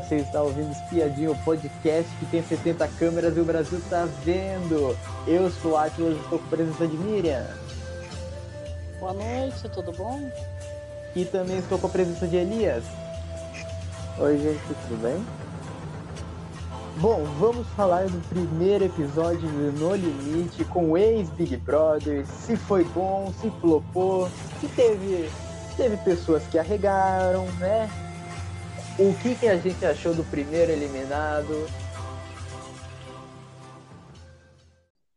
você está ouvindo Espiadinho, o podcast que tem 70 câmeras e o Brasil está vendo. Eu sou o Atlas e estou com a presença de Miriam. Boa noite, tudo bom? E também estou com a presença de Elias. Oi, gente, tudo bem? Bom, vamos falar do primeiro episódio do No Limite com o ex-Big Brother, se foi bom, se flopou, se teve, teve pessoas que arregaram, né? O que, que a gente achou do primeiro eliminado?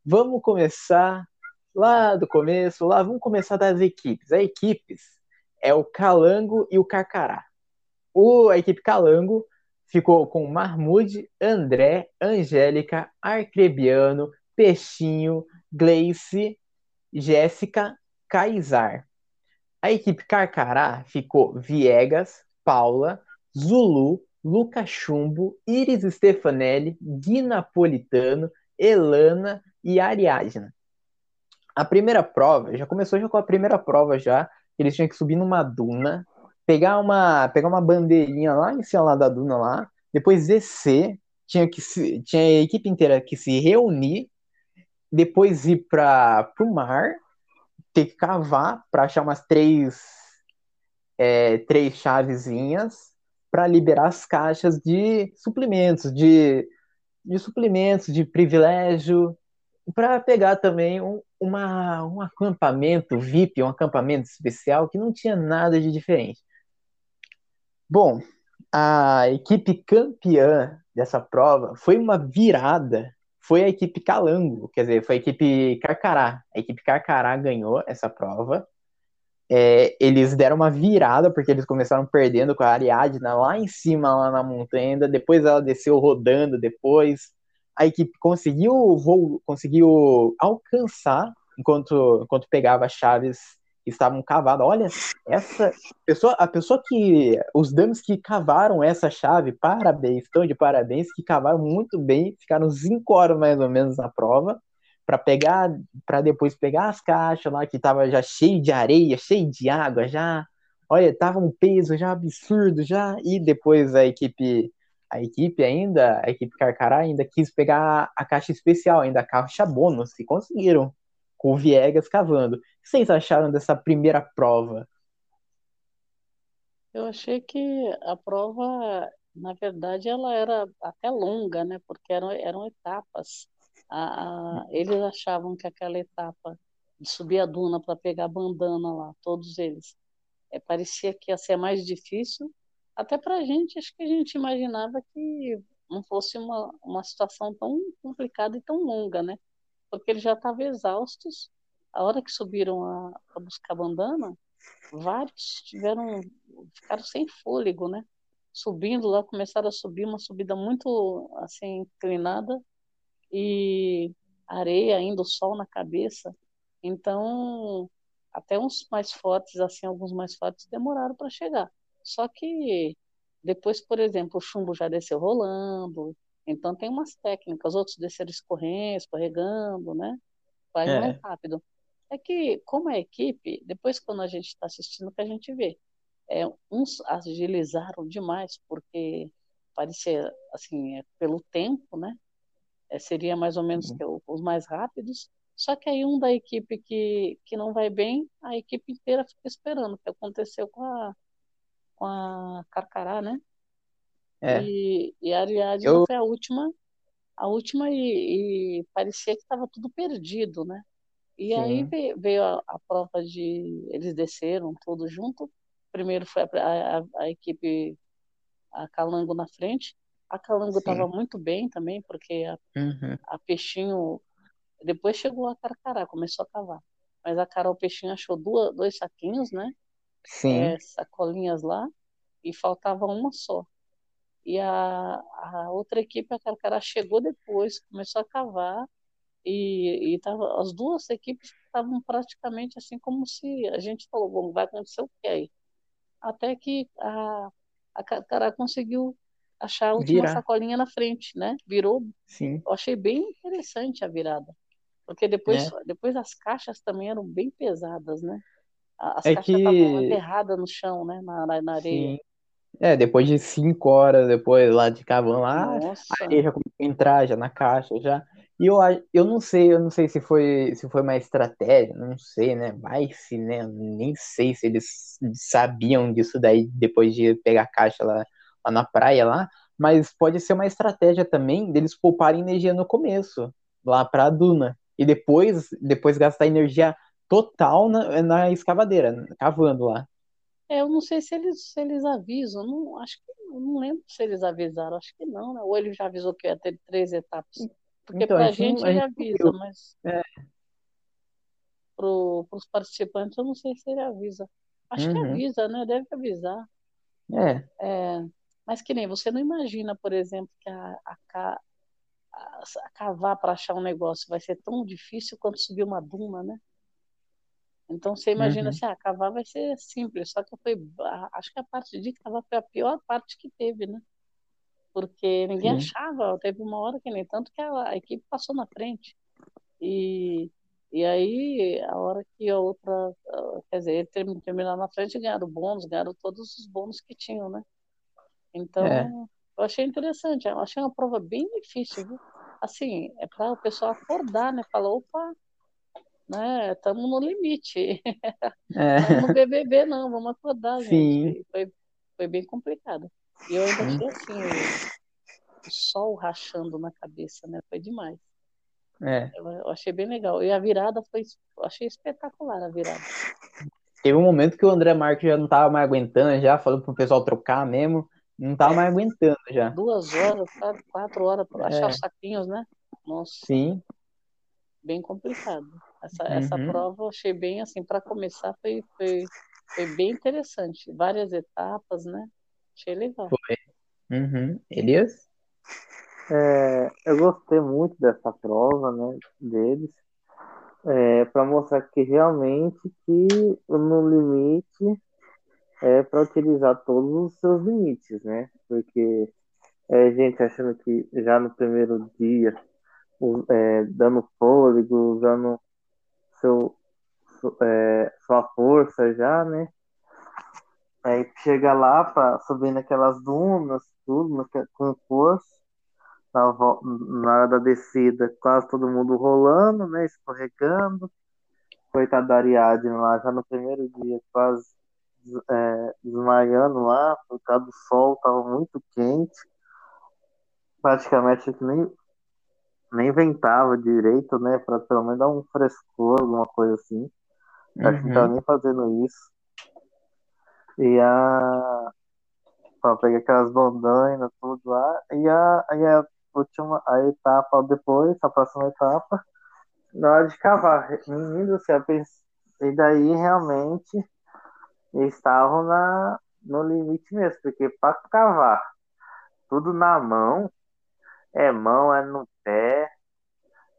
Vamos começar lá do começo, lá vamos começar das equipes. As equipes é o Calango e o Carcará. O, a equipe Calango ficou com Marmude, André, Angélica, Arcrebiano, Peixinho, Gleice, Jéssica, Kaysar. A equipe Carcará ficou Viegas, Paula, Zulu, Luca Chumbo, Iris Stefanelli, Gui Napolitano, Elana e Ariadna. A primeira prova, já começou já com a primeira prova já, eles tinham que subir numa duna, pegar uma, pegar uma bandeirinha lá em cima lá da duna lá, depois descer, tinha que se, tinha a equipe inteira que se reunir, depois ir para o mar, ter que cavar para achar umas três é, três chavezinhas para liberar as caixas de suplementos, de, de suplementos, de privilégio, para pegar também um, uma, um acampamento VIP, um acampamento especial que não tinha nada de diferente. Bom, a equipe campeã dessa prova foi uma virada, foi a equipe Calango, quer dizer, foi a equipe Carcará. A equipe Carcará ganhou essa prova. É, eles deram uma virada, porque eles começaram perdendo com a Ariadna lá em cima, lá na montanha, depois ela desceu rodando depois. A equipe conseguiu, conseguiu alcançar enquanto, enquanto pegava as chaves que estavam cavadas. Olha, essa pessoa, a pessoa que. Os dames que cavaram essa chave, parabéns, estão de parabéns, que cavaram muito bem, ficaram cinco horas mais ou menos na prova, para pegar, para depois pegar as caixas lá que tava já cheio de areia, cheio de água, já. Olha, tava um peso já absurdo já, e depois a equipe. A equipe ainda, a equipe Carcará ainda quis pegar a caixa especial, ainda a caixa bônus, e conseguiram com o Viegas cavando. O que vocês acharam dessa primeira prova? Eu achei que a prova, na verdade, ela era até longa, né? Porque eram, eram etapas. A, a, eles achavam que aquela etapa de subir a duna para pegar a bandana lá, todos eles, é, parecia que ia ser mais difícil. Até para a gente, acho que a gente imaginava que não fosse uma, uma situação tão complicada e tão longa, né? porque eles já estavam exaustos. A hora que subiram a, a buscar a bandana, vários tiveram, ficaram sem fôlego, né? Subindo lá, começaram a subir, uma subida muito assim inclinada e areia ainda, o sol na cabeça. Então, até uns mais fortes, assim, alguns mais fortes demoraram para chegar. Só que depois, por exemplo, o chumbo já desceu rolando, então tem umas técnicas, outros desceram escorrendo, escorregando, né? Vai é. mais rápido. É que, como é equipe, depois quando a gente está assistindo, que a gente vê. É, uns agilizaram demais, porque parecia, assim, é, pelo tempo, né? É, seria mais ou menos uhum. os mais rápidos. Só que aí um da equipe que, que não vai bem, a equipe inteira fica esperando, o que aconteceu com a, com a Carcará, né? É. E, e a Ariadne eu... foi a última, a última e, e parecia que estava tudo perdido, né? E Sim. aí veio, veio a, a, prova de. Eles desceram todos junto. Primeiro foi a, a, a equipe, a Calango na frente. A Calango estava muito bem também, porque a, uhum. a Peixinho. Depois chegou a Carcará, começou a cavar. Mas a Carol Peixinho achou duas, dois saquinhos, né? Sim. É, sacolinhas lá, e faltava uma só. E a, a outra equipe, a Carcará, chegou depois, começou a cavar, e, e tava, as duas equipes estavam praticamente assim como se a gente falou, bom, vai acontecer o que aí? Até que a, a Carcará conseguiu achar a última Virar. sacolinha na frente, né? Virou. Sim. Eu achei bem interessante a virada. Porque depois, é. depois as caixas também eram bem pesadas, né? As é caixas estavam que... aterradas no chão, né? Na, na areia. Sim. É, depois de cinco horas, depois lá de cavando lá, Nossa, aí já começou a entrar já na caixa já. E eu, a- eu não sei, eu não sei se foi se foi uma estratégia, não sei, né? Vai se, né? Nem sei se eles sabiam disso daí depois de pegar a caixa lá, lá na praia lá, mas pode ser uma estratégia também deles pouparem energia no começo, lá pra duna. E depois, depois gastar energia total na, na escavadeira, cavando lá. é, eu não sei se eles, se eles avisam, não, acho que, não lembro se eles avisaram, acho que não, né? Ou ele já avisou que ia ter três etapas. Porque Então, a pra gente gente a ele avisa, viu. mas É. pro, pros participantes eu não sei se ele avisa. Acho que Uhum. avisa, né? Deve avisar. É, É, mas que nem você não imagina, por exemplo, que a, a, a- a cavar para achar um negócio vai ser tão difícil quanto subir uma duna, né? Então você imagina Uhum. assim, ah, cavar vai ser simples, só que foi, acho que a parte de cavar foi a pior parte que teve, né? Porque ninguém sim. achava, teve uma hora que nem tanto que a, a equipe passou na frente. E, e aí, a hora que a outra, ah, quer dizer, ele terminar na frente, ganharam bônus, ganharam todos os bônus que tinham, né? É. Então, eu achei interessante, eu achei uma prova bem difícil, viu? Assim, é para o pessoal acordar, né? Falar, opa, né? Estamos no limite, É, estamos no BBB, não, vamos acordar, sim. gente. Foi, foi bem complicado. E eu ainda achei assim, o, sol rachando na cabeça, né? Foi demais. É. Eu, eu achei bem legal. E a virada foi, eu achei espetacular a virada. Teve um momento que o André Marques já não tava mais aguentando, já falou pro pessoal trocar mesmo, não tava mais aguentando já. Duas horas, quatro, quatro horas para achar É, os saquinhos, né? Nossa, sim. bem complicado. Essa, essa Uhum. prova eu achei bem assim, para começar, foi, foi, foi bem interessante. Várias etapas, né? Achei legal. Foi. Uhum. Elias? É, eu gostei muito dessa prova, né, deles, é, para mostrar que realmente que no limite é para utilizar todos os seus limites, né? Porque é, gente achando que já no primeiro dia, é, dando fôlego, usando seu, é, sua força já, né? Aí chega lá para subir naquelas dunas, tudo, com força. na, na hora da descida, quase todo mundo rolando, né? Escorregando. Coitado da Ariadne lá, já no primeiro dia, quase é, desmaiando lá, por causa do sol, tava muito quente. Praticamente nem, nem ventava direito, né? Pra pelo menos dar um frescor, alguma coisa assim. Acho que não tava Uhum. nem fazendo isso. E a. Pra pegar aquelas bandainas, tudo lá. E a, e a última, a etapa depois, a próxima etapa, na hora de cavar. Menino do céu, e daí realmente eles estavam na, no limite mesmo, porque para cavar tudo na mão, é mão, é no pé,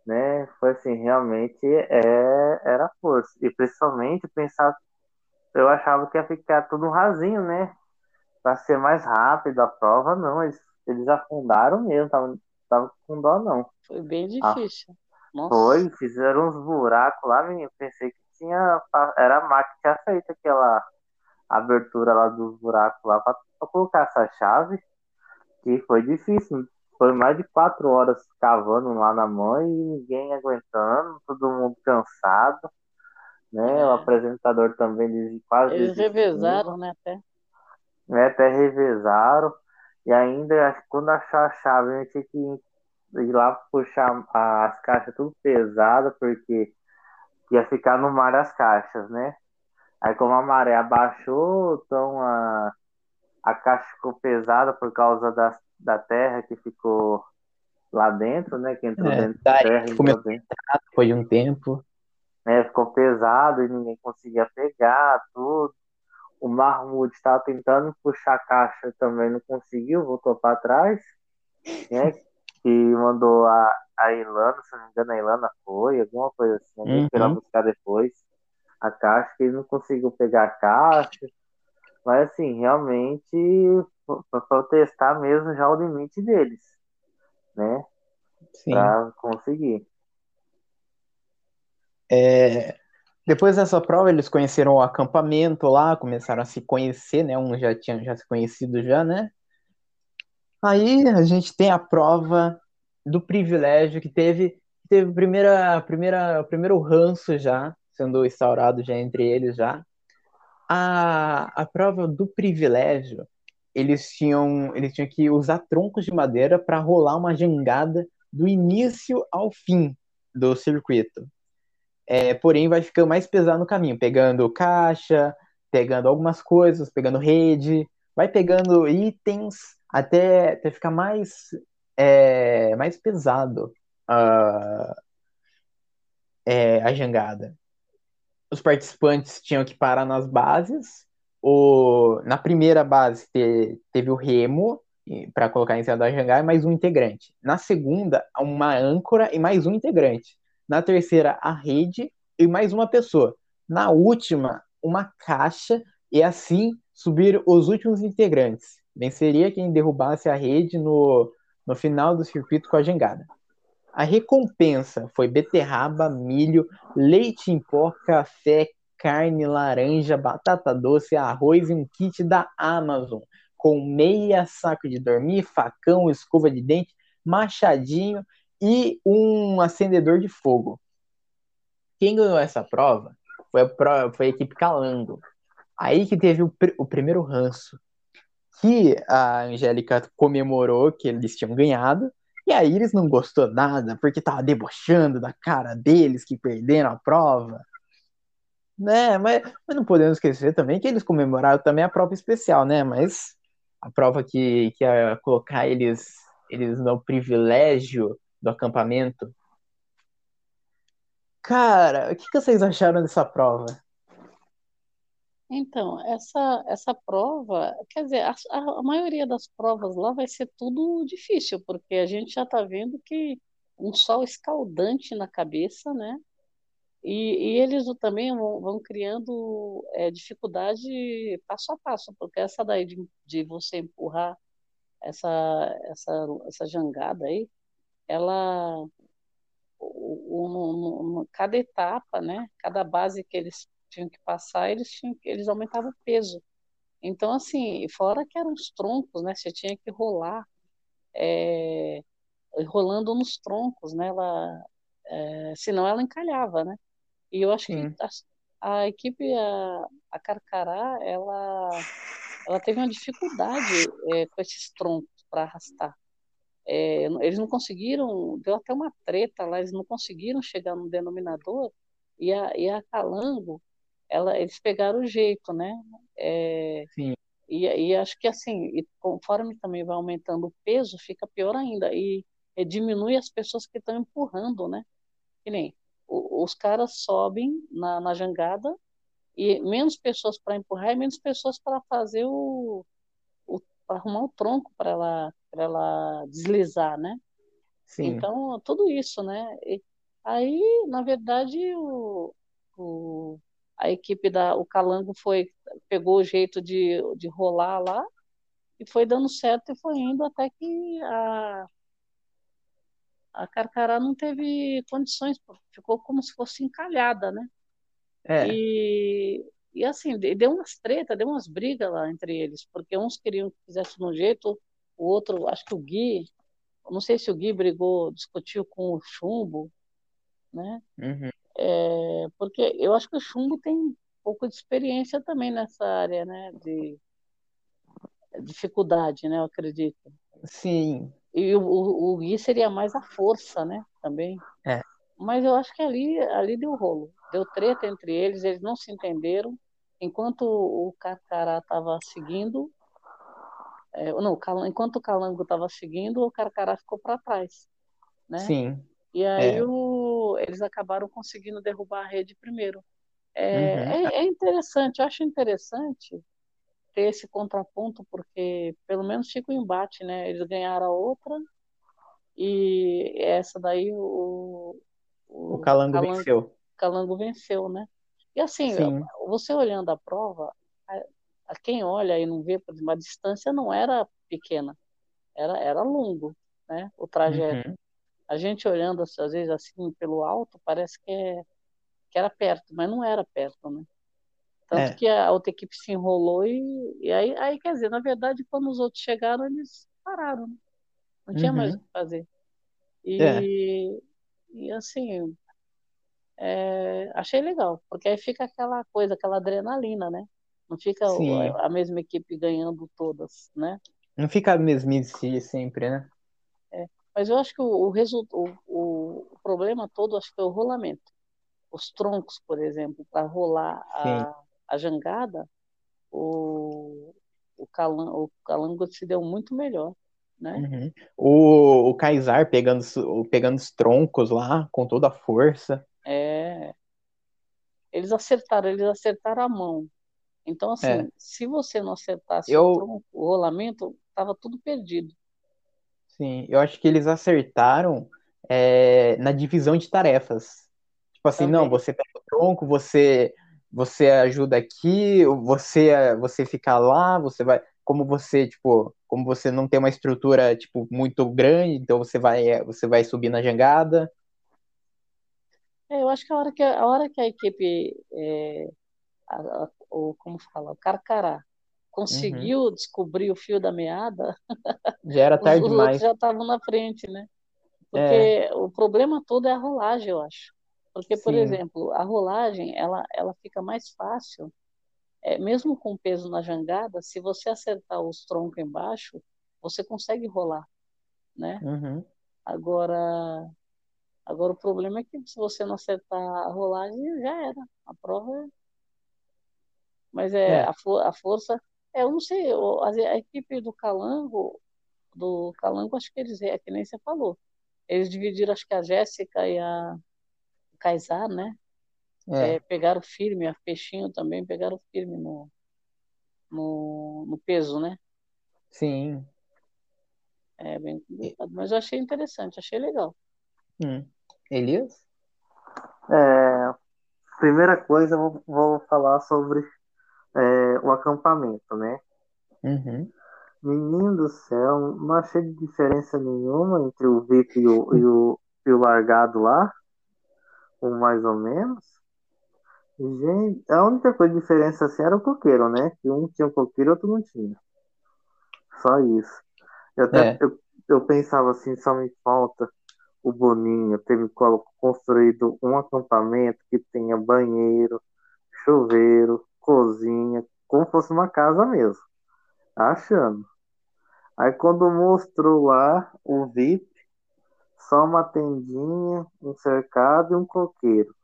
né? Foi assim, realmente é, era força. E principalmente pensar, eu achava que ia ficar tudo rasinho, né? Para ser mais rápido a prova, não, eles, eles afundaram mesmo, tava, tava com dó não. Foi bem Ah, difícil. Nossa, foi, fizeram uns buracos lá, menino. Pensei que tinha. Era a máquina que tinha feito aquela abertura lá dos buracos lá pra colocar essa chave. Que foi difícil. Foi mais de quatro horas cavando lá na mão e ninguém aguentando, todo mundo cansado, né? O é, apresentador também desi- quase eles revezaram, né, até. né? Até revezaram. E ainda, acho que quando achou a chave, a gente tinha que ir lá puxar as caixas tudo pesada, porque ia ficar no mar as caixas, né? Aí como a maré abaixou, então a, a caixa ficou pesada por causa da, da terra que ficou lá dentro, né? Que entrou É, dentro da daí terra, depois de um tempo. né? Ficou pesado e ninguém conseguia pegar tudo. O Marmud estava tentando puxar a caixa também, não conseguiu, voltou para trás, né? Que mandou a, a Ilana, se não me engano, a Ilana foi, alguma coisa assim, foi lá Uhum. buscar depois a caixa, que ele não conseguiu pegar a caixa. Mas assim, realmente para testar mesmo já o limite deles, né? Para conseguir. É, Depois dessa prova, eles conheceram o acampamento lá, começaram a se conhecer, né? Um já tinha já se conhecido já, né? Aí a gente tem a prova do privilégio que teve, teve primeira, primeira, o primeiro ranço já sendo instaurado já entre eles já. A, a prova do privilégio, eles tinham, eles tinham que usar troncos de madeira para rolar uma jangada do início ao fim do circuito. É, porém, vai ficando mais pesado no caminho, pegando caixa, pegando algumas coisas, pegando rede, vai pegando itens até, até ficar mais, é, mais pesado uh, é, a jangada. Os participantes tinham que parar nas bases. O, na primeira base te, teve o remo para colocar em cima da jangada e mais um integrante. Na segunda, uma âncora e mais um integrante. Na terceira, a rede e mais uma pessoa. Na última, uma caixa e assim subir os últimos integrantes. Venceria quem derrubasse a rede no, no final do circuito com a jangada. A recompensa foi beterraba, milho, leite em pó, café, carne, laranja, batata doce, arroz e um kit da Amazon, com meia saco de dormir, facão, escova de dente, machadinho e um acendedor de fogo. Quem ganhou essa prova foi a, foi a equipe Calango. Aí que teve o, o primeiro ranço, que a Angélica comemorou que eles tinham ganhado, e aí eles não gostou nada, porque tava debochando da cara deles que perderam a prova. Né, mas, mas não podemos esquecer também que eles comemoraram também a prova especial, né? Mas a prova que, que ia colocar eles, eles no privilégio do acampamento Cara, o que, que vocês acharam dessa prova? Então, essa, essa prova, quer dizer, a, a maioria das provas lá vai ser tudo difícil, porque a gente já está vendo que um sol escaldante na cabeça, né? E, e eles também vão, vão criando é, dificuldade passo a passo, porque essa daí de, de você empurrar essa, essa, essa jangada aí, ela o, o, cada etapa, né, cada base que eles tinham que passar, eles, tinham, eles aumentavam o peso. Então, assim, fora que eram os troncos, né, você tinha que rolar, é, rolando nos troncos, né, ela, é, senão ela encalhava, né. E eu acho Sim. que a, a, equipe, a, a Carcará, ela, ela teve uma dificuldade é, com esses troncos para arrastar. É, eles não conseguiram, deu até uma treta lá, eles não conseguiram chegar no denominador, e a, e a Calango, ela, eles pegaram o jeito, né? É, Sim. E, e acho que assim, conforme também vai aumentando o peso, fica pior ainda, e, e diminui as pessoas que estão empurrando, né? Que nem o, os caras sobem na, na jangada, e menos pessoas para empurrar e menos pessoas para fazer o, o para arrumar o tronco para ela para ela deslizar, né? Sim. Então, tudo isso, né? E aí, na verdade, o, o, a equipe da o Calango foi pegou o jeito de, de rolar lá e foi dando certo e foi indo até que a a Carcará não teve condições, ficou como se fosse encalhada, né? É. E, e assim, deu umas tretas, deu umas brigas lá entre eles, porque uns queriam que fizesse de um jeito, o outro, acho que o Gui, não sei se o Gui brigou, discutiu com o Chumbo, né? Uhum. É, porque eu acho que o Chumbo tem um pouco de experiência também nessa área, né? De dificuldade, né? Eu acredito. Sim. E o, o, o Gui seria mais a força, né? Também. É. Mas eu acho que ali, ali deu rolo. Deu treta entre eles, eles não se entenderam. Enquanto o Carcará estava seguindo, é, não, enquanto o Calango estava seguindo, o Carcará ficou para trás, né? Sim. E aí é. o, eles acabaram conseguindo derrubar a rede primeiro. É, uhum. é, é, interessante, eu acho interessante ter esse contraponto, porque pelo menos fica o embate, né? Eles ganharam a outra e essa daí o, o, o Calango, Calango, venceu. Calango venceu, né? E assim, Sim. você olhando a prova, a quem olha e não vê por uma distância não era pequena, era era longo, né? O trajeto. Uhum. A gente olhando às vezes assim pelo alto parece que é que era perto, mas não era perto, né? Tanto É. que a outra equipe se enrolou e, e aí, aí, quer dizer, na verdade, quando os outros chegaram, eles pararam. né? Não tinha mais Uhum. o que fazer. É. E, e assim, é, achei legal, porque aí fica aquela coisa, aquela adrenalina, né? Não fica o- a mesma equipe ganhando todas, né? Não fica a mesmice sempre, né? Mas eu acho que o, o, o, o, problema todo acho que é o rolamento. Os troncos, por exemplo, para rolar a, a jangada, o, o, calan, o calango se deu muito melhor, né? Uhum. O, o Kaysar pegando, os- pegando os troncos lá com toda a força. É, eles acertaram, eles acertaram a mão. Então, assim, É. se você não acertasse Eu- o tronco, o rolamento, estava tudo perdido. Sim, eu acho que eles acertaram é, na divisão de tarefas. Tipo assim, não, Também. você pega o tronco, você você ajuda aqui, você você fica lá, você vai, como você, tipo, como você não tem uma estrutura tipo muito grande, então você vai você vai subir na jangada. É, eu acho que a hora que a, a hora que a equipe, é, a- a- o, como fala, o Carcará, conseguiu descobrir o fio da meada, Já era tarde os demais. já estavam na frente, né? Porque É. o problema todo é a rolagem, eu acho. Porque, por Sim. exemplo, a rolagem, ela, ela fica mais fácil, é, mesmo com peso na jangada, se você acertar os troncos embaixo, você consegue rolar, né? Uhum. Agora, agora o problema é que se você não acertar a rolagem, já era. A prova é... Mas é, É. A, fo- a força... É, eu não sei, o- a, a equipe do Calango, do Calango, acho que eles, é que nem você falou. Eles dividiram, acho que a Jéssica e a o Kaysar, né? É. É, pegaram firme, a Peixinho também pegaram firme no, no, no peso, né? Sim. É bem complicado. Mas eu achei interessante, achei legal. Hum. Elias? É, primeira coisa, eu vou, vou falar sobre é, o acampamento, né? Uhum. Menino do céu, não achei diferença nenhuma entre o VIP e o, e o, e o largado lá, ou mais ou menos. Gente, a única coisa diferença assim era o coqueiro, né? Que um tinha um coqueiro e outro não tinha. Só isso. Eu até É. eu, eu pensava assim, só me falta o Boninho ter me construído um acampamento que tenha banheiro, chuveiro, cozinha, como fosse uma casa mesmo. Achando. Aí quando mostrou lá o VIP, só uma tendinha, um cercado e um coqueiro.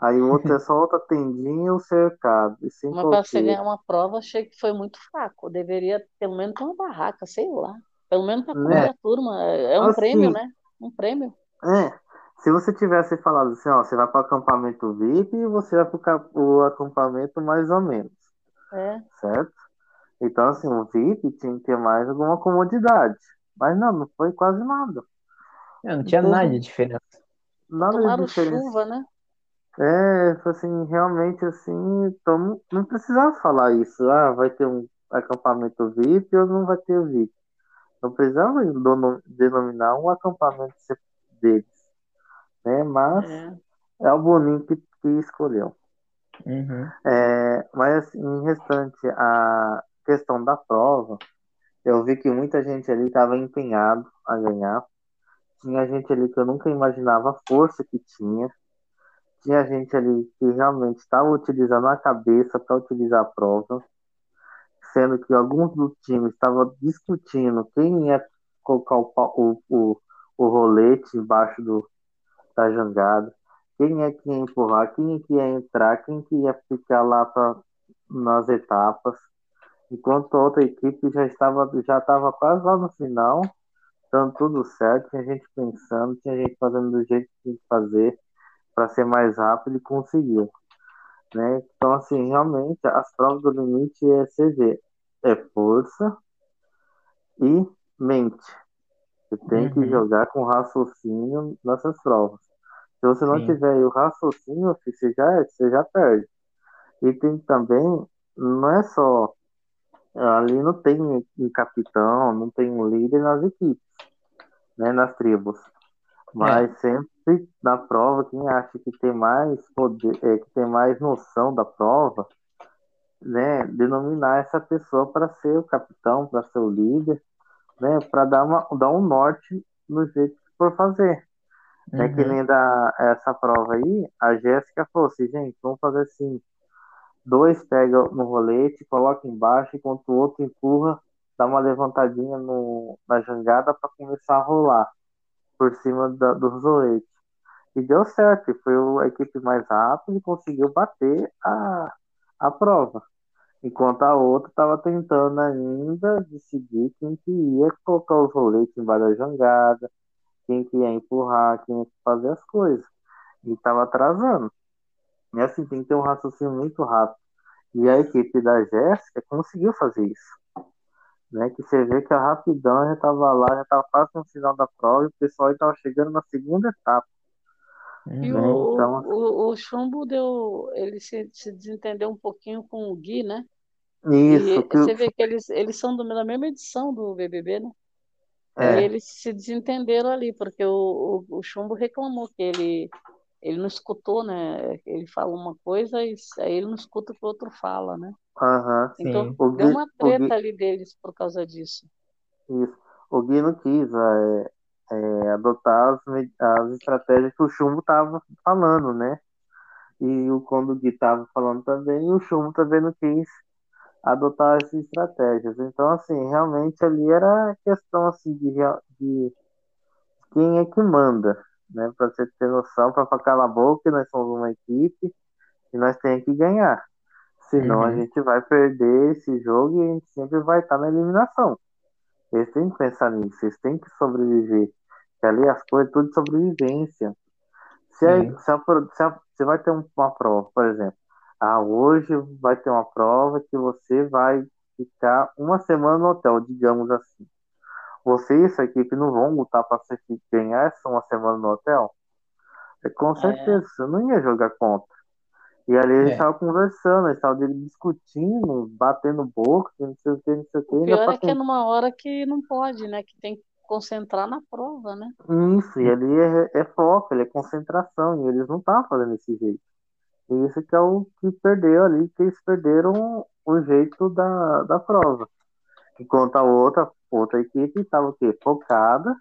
Aí o outro é só outra tendinha e um cercado. E sem Mas para você ganhar uma prova, achei que foi muito fraco. Deveria pelo menos ter uma barraca, sei lá. Pelo menos para Né? a turma. É um Assim, prêmio, né? Um prêmio. É, se você tivesse falado assim, ó, você vai para o acampamento VIP e você vai para o acampamento mais ou menos, É. certo? Então, assim, o VIP tinha que ter mais alguma comodidade. Mas não, não foi quase nada. É, não tinha teve nada de diferença. nada de diferença. chuva, né? É, foi assim, realmente assim, então não, precisava falar isso. Ah, vai ter um acampamento VIP ou não vai ter VIP. Não precisava denominar um acampamento deles, né? Mas É. é o Boninho que, que escolheu. Uhum. É, mas assim, em restante a questão da prova, eu vi que muita gente ali estava empenhado a ganhar. Tinha gente ali que eu nunca imaginava a força que tinha. Tinha gente ali que realmente estava utilizando a cabeça para utilizar a prova, sendo que alguns do time estavam discutindo quem ia colocar o, o, o, o rolete embaixo do, da jangada, quem é que ia empurrar, quem é que ia entrar, quem que ia ficar lá pra, nas etapas, enquanto a outra equipe já estava já estava quase lá no final, dando tudo certo, tinha gente pensando, tinha gente fazendo do jeito que tinha que fazer para ser mais rápido e conseguiu. Né? Então, assim, realmente, as provas do limite é ver, é força e mente. Você tem que Uhum. jogar com raciocínio nessas provas. Se você não Sim. tiver o raciocínio, filho, você já, você já perde. E tem também, não é só. Ali não tem um capitão, não tem um líder nas equipes, né, nas tribos. Mas sempre, equipe da prova, quem acha que tem mais poder, é, que tem mais noção da prova, né, denominar essa pessoa para ser o capitão, para ser o líder, né, para dar, uma, dar um norte no jeito que for fazer. Uhum. É que nem da, essa prova aí, a Jéssica falou assim, gente, vamos fazer assim, dois pega no rolete, coloca embaixo, enquanto o outro empurra, dá uma levantadinha no, na jangada para começar a rolar por cima da, dos roletes. E deu certo, foi a equipe mais rápida e conseguiu bater a, a prova. Enquanto a outra estava tentando ainda decidir quem que ia colocar os roletes embaixo da jangada, quem que ia empurrar, quem ia fazer as coisas. E estava atrasando. E assim, tem que ter um raciocínio muito rápido. E a equipe da Jéssica conseguiu fazer isso. Né? Que você vê que a rapidão já estava lá, já estava quase no final da prova e o pessoal estava chegando na segunda etapa. E né? o, então, o, o, Chumbo deu. Ele se, se desentendeu um pouquinho com o Gui, né? Isso. E que... Você vê que eles, eles são do, da mesma edição do BBB, né? É. E eles se desentenderam ali, porque o, o, o Chumbo reclamou que ele, ele não escutou, né? Ele fala uma coisa e aí ele não escuta o que o outro fala, né? Uhum, então sim. deu uma treta Gui... ali deles por causa disso. Isso. O Gui não quis é, é, adotar as, as estratégias que o Chumbo estava falando, né? E o, quando o Gui estava falando também, o Chumbo também não quis adotar essas estratégias. Então, assim, realmente ali era questão assim de, de quem é que manda, né? Para você ter noção, para calar a boca, nós somos uma equipe e nós temos que ganhar. Senão uhum. a gente vai perder esse jogo e a gente sempre vai estar na eliminação. Eles têm que pensar nisso, eles têm que sobreviver. Que ali as coisas tudo de sobrevivência. Se, a, se, a, se, a, se vai ter uma prova, por exemplo, ah, hoje vai ter uma prova que você vai ficar uma semana no hotel, digamos assim. Você e essa equipe não vão lutar para ganhar essa uma semana no hotel? É, com é. certeza, é. você não ia jogar contra. E ali eles estavam é. conversando, eles estavam discutindo, batendo boca, não sei o que, não sei o que. O pior é que é numa hora que não pode, né? Que tem que concentrar na prova, né? Isso, e ali é, é foco, ele é concentração, e eles não estavam fazendo desse jeito. E isso que é o que perdeu ali, que eles perderam o jeito da, da prova. Enquanto a outra, outra equipe estava o quê? Focada,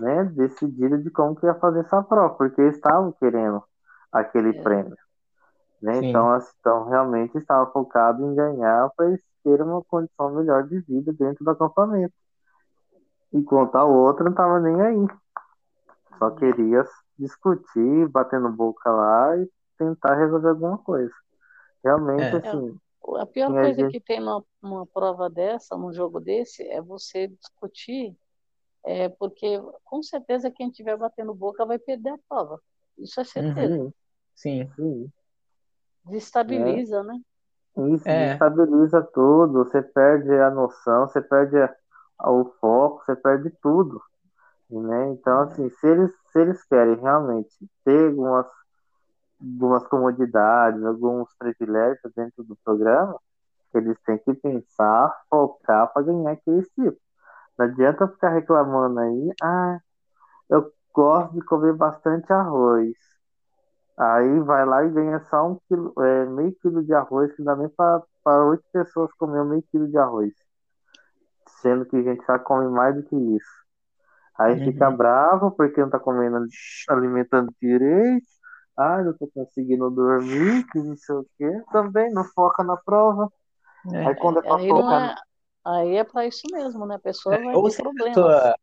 né? Decidida de como que ia fazer essa prova, porque eles estavam querendo aquele é. prêmio. Né? Então, assim, então, realmente estava focado em ganhar para eles terem uma condição melhor de vida dentro do acampamento. Enquanto a outra não estava nem aí. Só queria discutir, batendo boca lá e tentar resolver alguma coisa. Realmente, é. assim. A pior coisa gente... que tem numa, numa prova dessa, num jogo desse, é você discutir, é, porque com certeza quem estiver batendo boca vai perder a prova. Isso é certeza. Uhum. Sim. Sim. Destabiliza, é. né? Isso, é. destabiliza tudo, você perde a noção, você perde a, o foco, você perde tudo. Né? Então, assim, se eles, se eles querem realmente ter algumas, algumas comodidades, alguns privilégios dentro do programa, eles têm que pensar, focar para ganhar aquele tipo. Não adianta ficar reclamando aí, ah, eu gosto de comer bastante arroz. Aí vai lá e ganha só um quilo, é, meio quilo de arroz, que dá nem para oito pessoas comer meio quilo de arroz. Sendo que a gente já come mais do que isso. Aí uhum. fica bravo porque não tá comendo, alimentando direito. Ah, não tô conseguindo dormir, que não sei o quê. Também não foca na prova. É, aí quando é pra aí focar. É, aí é pra isso mesmo, né? A pessoa é, vai ter problemas. Pessoa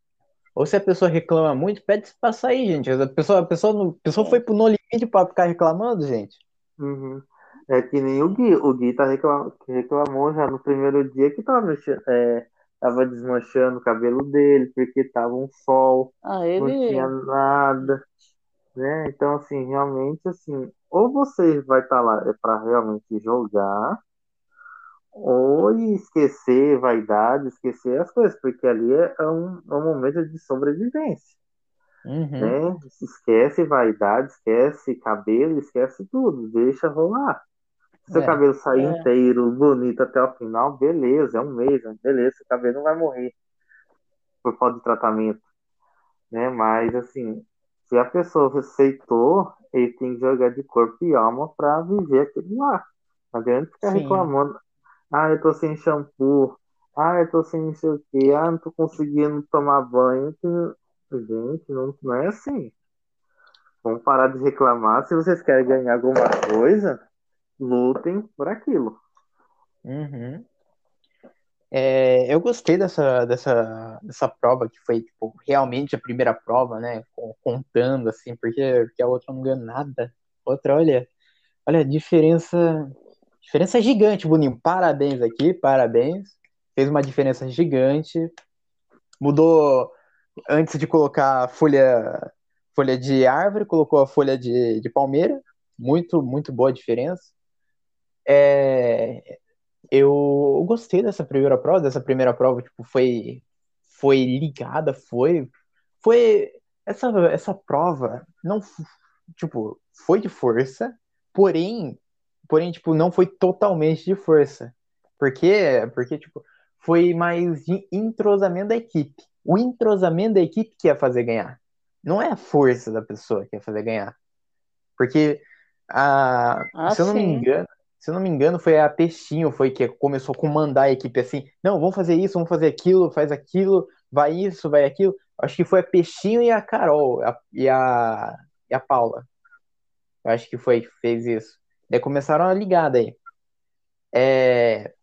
ou se a pessoa reclama muito, pede pra sair, gente. A pessoa, a pessoa, a pessoa foi pro No Limite pra ficar reclamando, gente. Uhum. É que nem o Gui. O Gui tá reclam... reclamou já no primeiro dia que tava, mexendo, é, tava desmanchando o cabelo dele, porque tava um sol, ah, ele... não tinha nada. Né? Então, assim, realmente, assim, ou você vai estar tá lá é para realmente jogar, ou esquecer vaidade, esquecer as coisas, porque ali é, é um, é um momento de sobrevivência. Uhum. Né? Esquece vaidade, esquece cabelo, esquece tudo, deixa rolar. Se seu é, cabelo sair é. inteiro, bonito até o final, beleza, é um mês, beleza, seu cabelo não vai morrer por falta de tratamento. Né? Mas assim, se a pessoa aceitou, ele tem que jogar de corpo e alma para viver aquilo lá. Não adianta ficar Sim. reclamando. Ah, eu tô sem shampoo. Ah, eu tô sem não sei o quê. Ah, não tô conseguindo tomar banho. Gente, não, não é assim. Vamos parar de reclamar. Se vocês querem ganhar alguma coisa, lutem por aquilo. Uhum. É, eu gostei dessa, dessa, dessa prova que foi tipo, realmente a primeira prova, né? Contando assim, porque, porque a outra não ganhou nada. Outra, olha, olha diferença, diferença gigante, Boninho. Parabéns aqui, parabéns. Fez uma diferença gigante. Mudou antes de colocar a folha, folha de árvore, colocou a folha de, de palmeira. Muito, muito boa diferença. É, eu gostei dessa primeira prova, dessa primeira prova, tipo, foi foi ligada, foi foi essa essa prova não tipo, foi de força, porém, porém tipo, não foi totalmente de força. Por quê? Porque tipo, foi mais de entrosamento da equipe. O entrosamento da equipe que ia fazer ganhar. Não é a força da pessoa que ia fazer ganhar. Porque a, Ah, se eu não me sim. engano, se eu não me engano, foi a Peixinho foi que começou a comandar a equipe assim, não, vamos fazer isso, vamos fazer aquilo, faz aquilo, vai isso, vai aquilo. Acho que foi a Peixinho e a Carol a- e a, e a Paula. Eu acho que foi que fez isso. Daí começaram a ligar daí. É,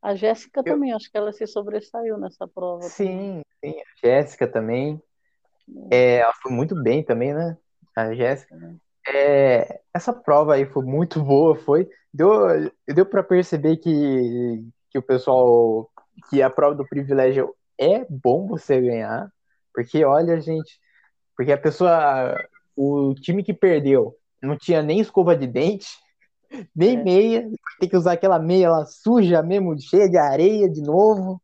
A Jéssica Eu- também, acho que ela se sobressaiu nessa prova. sim, sim, a Jéssica também. É, ela foi muito bem também, né? A Jéssica. É, essa prova aí foi muito boa, foi. Deu, deu para perceber que, que o pessoal, que a prova do privilégio é bom você ganhar, porque olha, gente, porque a pessoa, o time que perdeu não tinha nem escova de dente, nem É. meia, ter que usar aquela meia lá suja mesmo, cheia de areia de novo.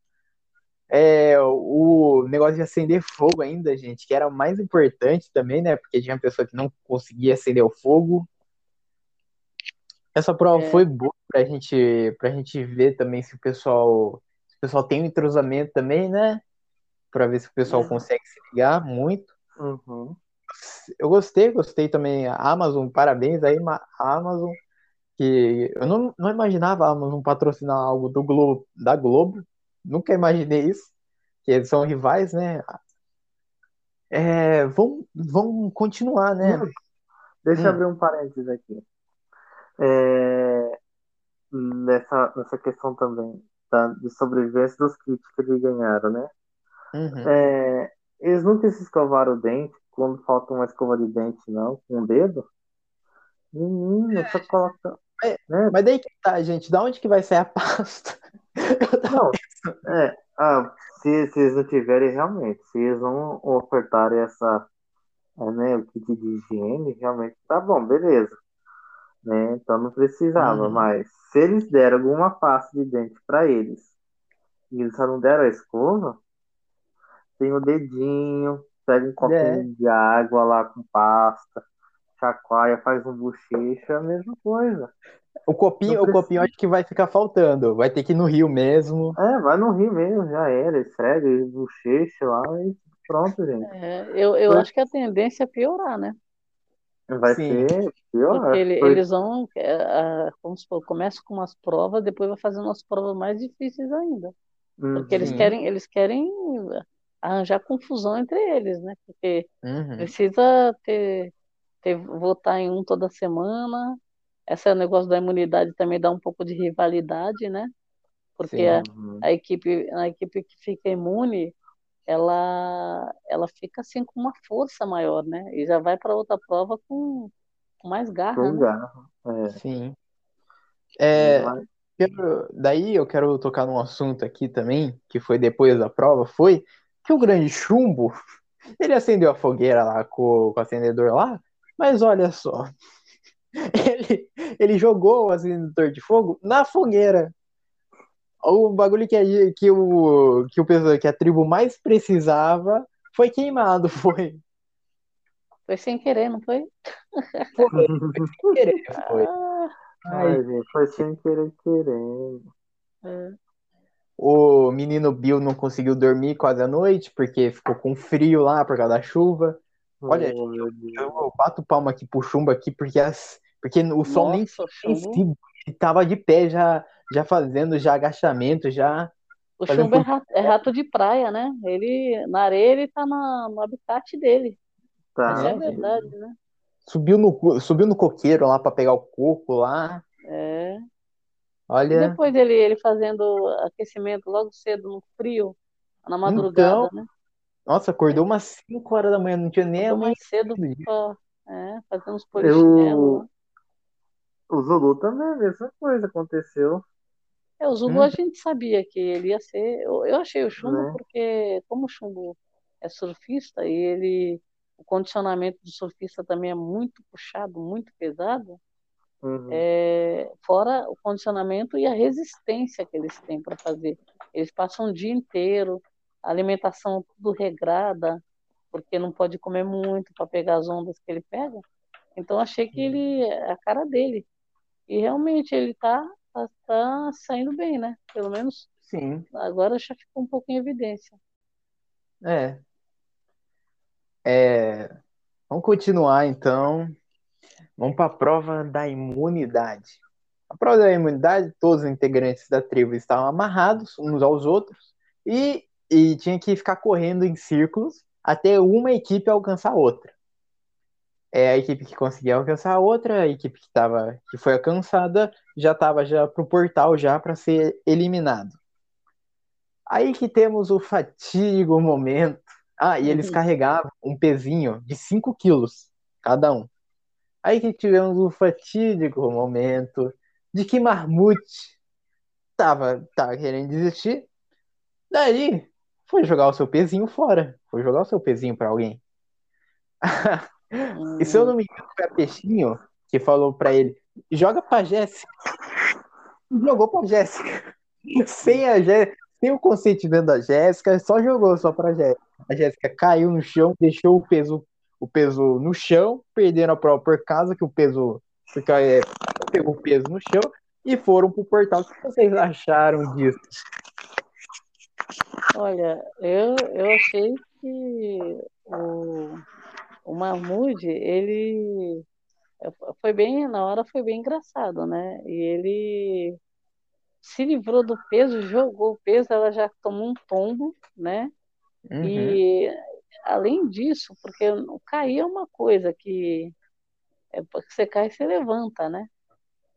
É, o negócio de acender fogo ainda, gente, que era o mais importante também, né? Porque tinha pessoa que não conseguia acender o fogo. Essa prova É. foi boa pra gente, pra gente ver também se o pessoal, se o pessoal tem um entrosamento também, né? Pra ver se o pessoal É. consegue se ligar muito. Uhum. Eu gostei, gostei também. A Amazon, parabéns aí, a Amazon, que eu não, não imaginava a Amazon patrocinar algo do Globo, da Globo. Nunca imaginei isso, que eles são rivais, né? É, vão, vão continuar, né? Deixa eu Hum. abrir um parênteses aqui. É, nessa, nessa questão também da, de sobrevivência dos kits que eles ganharam, né? Uhum. É, eles nunca se escovaram o dente quando falta uma escova de dente, não, com o dedo. Menino, só coloca. É, né? Mas daí que tá, gente, da onde que vai sair a pasta? Não, é, ah, se, se eles não tiverem realmente, se eles não ofertarem essa, é, né, o kit de higiene, realmente tá bom, beleza. Né? Então não precisava, Uhum. mas se eles deram alguma pasta de dente para eles e eles só não deram a escova, tem o dedinho, pega um copinho É. de água lá com pasta, chacoalha, faz um bochecho, é a mesma coisa. O copinho, Não o copinho acho que vai ficar faltando. Vai ter que ir no Rio mesmo. É, vai no rio mesmo, já era, esfrega, bochecha lá e pronto, gente. É, eu, eu acho que a tendência é piorar, né? Vai Sim. ser pior. Porque ele- Foi- eles vão, é, vamos supor, começa com umas provas, depois vai fazendo umas provas mais difíceis ainda. Porque eles Sim. querem, eles querem arranjar confusão entre eles, né? Porque Uhum. precisa ter, ter votar em um toda semana. Esse é o negócio da imunidade também dá um pouco de rivalidade, né? Porque Sim. a, Uhum. a equipe, a equipe que fica imune, ela, ela fica assim com uma força maior, né? E já vai para outra prova com, com mais garra, Foi né? garra. É, Sim. É, quero- daí eu quero tocar num assunto aqui também, que foi depois da prova, foi que o grande chumbo, ele acendeu a fogueira lá com, com o acendedor lá, mas olha só, ele, ele jogou o acendedor de fogo na fogueira. O bagulho que, a- que, o, que, o, que a tribo mais precisava foi queimado, foi. Foi sem querer, não foi? Foi, sem querer, foi. Ah, Ai, Ai, gente, foi sem querer querendo. é. O menino Bill não conseguiu dormir quase a noite porque ficou com frio lá por causa da chuva. Olha, Oh, eu, eu bato palma aqui pro chumbo aqui, porque, as, porque o sol nem Nossa. Ele tava de pé já, já fazendo já agachamento, já. o chumbo é por- rato, é rato de praia, né? Ele, na areia, ele tá na, no habitat dele. Tá. Essa é É, verdade, né? Subiu no, subiu no coqueiro lá pra pegar o coco lá. É. E Olha. depois ele, ele fazendo aquecimento logo cedo no frio, na madrugada, Então, né? nossa, acordou umas 5 horas da manhã, não tinha nem mais cedo pra, é, fazendo uns polichinelo lá. O Zulu também, a mesma coisa aconteceu. É, o Zulu Hum. a gente sabia que ele ia ser. Eu, eu achei o chumbo Né? porque, como o chumbo é surfista e ele. O condicionamento do surfista também é muito puxado, muito pesado, Uhum. é, fora o condicionamento e a resistência que eles têm para fazer. Eles passam o dia inteiro, a alimentação tudo regrada, porque não pode comer muito para pegar as ondas que ele pega. Então achei que ele é a cara dele. E realmente ele tá, tá, tá saindo bem, né? Pelo menos Sim, agora já ficou um pouco em evidência. é. É, Vamos continuar então. Vamos para a prova da imunidade. A prova da imunidade, todos os integrantes da tribo estavam amarrados uns aos outros e, e tinha que ficar correndo em círculos até uma equipe alcançar a outra. É a equipe que conseguia alcançar a outra, a equipe que, tava, que foi alcançada já estava já pro portal já para ser eliminado. Aí que temos o fatídico momento. Ah, e eles Uhum. carregavam um pezinho de 5 quilos cada um. Aí que tivemos o fatídico momento de que Marmute tava, tava querendo desistir. Daí foi jogar o seu pezinho fora. Foi jogar o seu pezinho para alguém. E se eu não me engano, foi a Peixinho que falou pra ele: joga pra Jéssica. Jogou pra Jéssica. Sem, a Jé... Sem o consentimento da Jéssica, só jogou só pra Jéssica. A Jéssica caiu no chão, deixou o peso, o peso no chão, perdendo a prova por causa que o peso. Porque é, pegou o peso no chão e foram pro portal. O que vocês acharam disso? Olha, eu, eu achei que o, o Mahmoud, ele foi bem, na hora foi bem engraçado, né? E ele se livrou do peso, jogou o peso, ela já tomou um tombo, né? Uhum. E além disso, porque cair é uma coisa que é porque você cai e você levanta, né?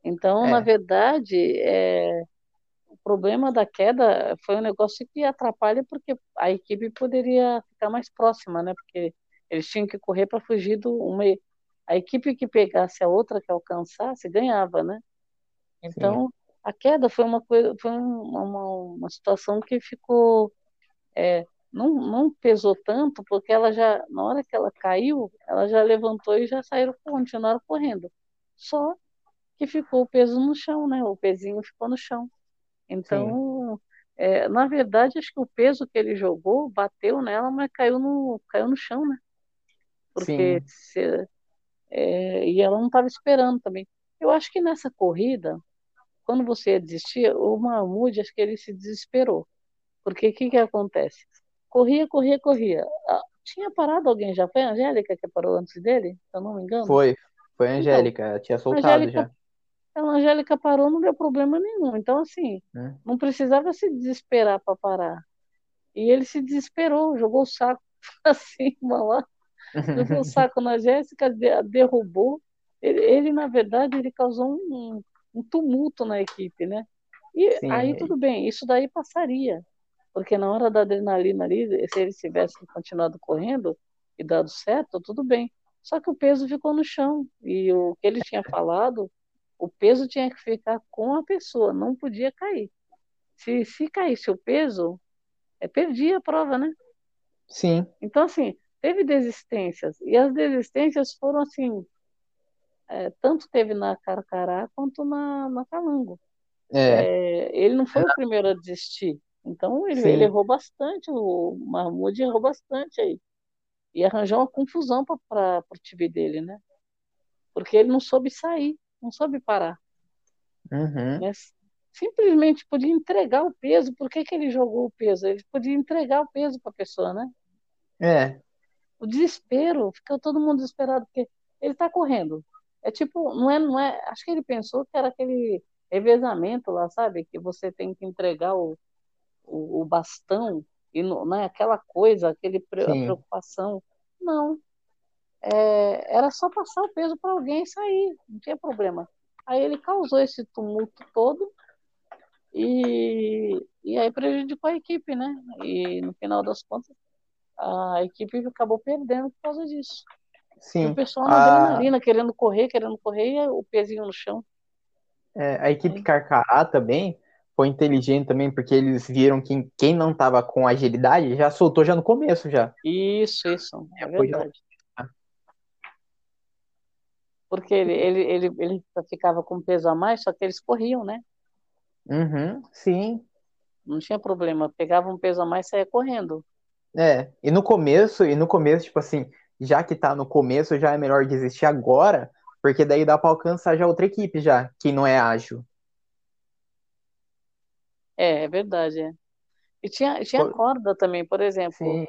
Então, É. na verdade, é, o problema da queda foi um negócio que atrapalha porque a equipe poderia ficar mais próxima, né? Porque eles tinham que correr para fugir do uma a equipe que pegasse a outra que alcançasse ganhava, né? Então a queda foi uma coisa, foi uma, uma, uma situação que ficou é, não, não pesou tanto porque ela já na hora que ela caiu ela já levantou e já saíram continuaram correndo. Só que ficou o peso no chão, né? O pezinho ficou no chão. Então, é, na verdade, acho que o peso que ele jogou bateu nela, mas caiu no, caiu no chão, né? Porque se, é, e ela não estava esperando também. Eu acho que nessa corrida, quando você ia desistir, o Mahmoud, acho que ele se desesperou. Porque o que, que acontece? Corria, corria, corria. Ah, tinha parado alguém já? Foi a Angélica que parou antes dele? Se eu não me engano? Foi, foi a Então, Angélica, ela tinha soltado Angélica já. a Angélica parou, não deu problema nenhum. Então, assim, né? não precisava se desesperar para parar. E ele se desesperou, jogou o saco pra cima lá, jogou o saco na Jéssica, de- derrubou. Ele, ele, na verdade, ele causou um, um tumulto na equipe, né? E Sim. aí tudo bem, isso daí passaria. Porque na hora da adrenalina ali, se ele tivesse continuado correndo e dado certo, tudo bem. Só que o peso ficou no chão. E o que ele tinha falado, o peso tinha que ficar com a pessoa, não podia cair. Se, se caísse o peso, é, perdia a prova, né? Sim, Então, assim, teve desistências. E as desistências foram assim, é, tanto teve na Carcará quanto na, na Calango. é, É, ele não foi o primeiro a desistir. Então, ele, ele errou bastante, o Mahmoud errou bastante aí. E arranjou uma confusão para o time dele, né? Porque ele não soube sair, não soube parar. uhum? Simplesmente podia entregar o peso. Por que, que ele jogou o peso? Ele podia entregar o peso para a pessoa, né? é, o desespero, fica todo mundo desesperado, porque ele está correndo. É tipo, não é, não é, acho que ele pensou que era aquele revezamento lá, sabe? Que você tem que entregar o, o, o bastão e não é aquela coisa, aquele preocupação. Não. É, era só passar o peso para alguém e sair, não tinha problema. Aí ele causou esse tumulto todo e, e aí prejudicou a equipe, né? E no final das contas, a equipe acabou perdendo por causa disso. Sim. E o pessoal na a... adrenalina, querendo correr, querendo correr, e o pezinho no chão. É, a equipe é. Carcará também foi inteligente também, porque eles viram que quem não estava com agilidade já soltou já no começo já. Isso, isso. É verdade. Já... Porque ele, ele, ele, ele ficava com peso a mais, só que eles corriam, né? Uhum, sim. Não tinha problema. Pegava um peso a mais e saía correndo. É, e no começo, e no começo, tipo assim, já que tá no começo, já é melhor desistir agora, porque daí dá para alcançar já outra equipe já, que não é ágil. É, é verdade. É. E tinha, tinha por... corda também, por exemplo. Sim.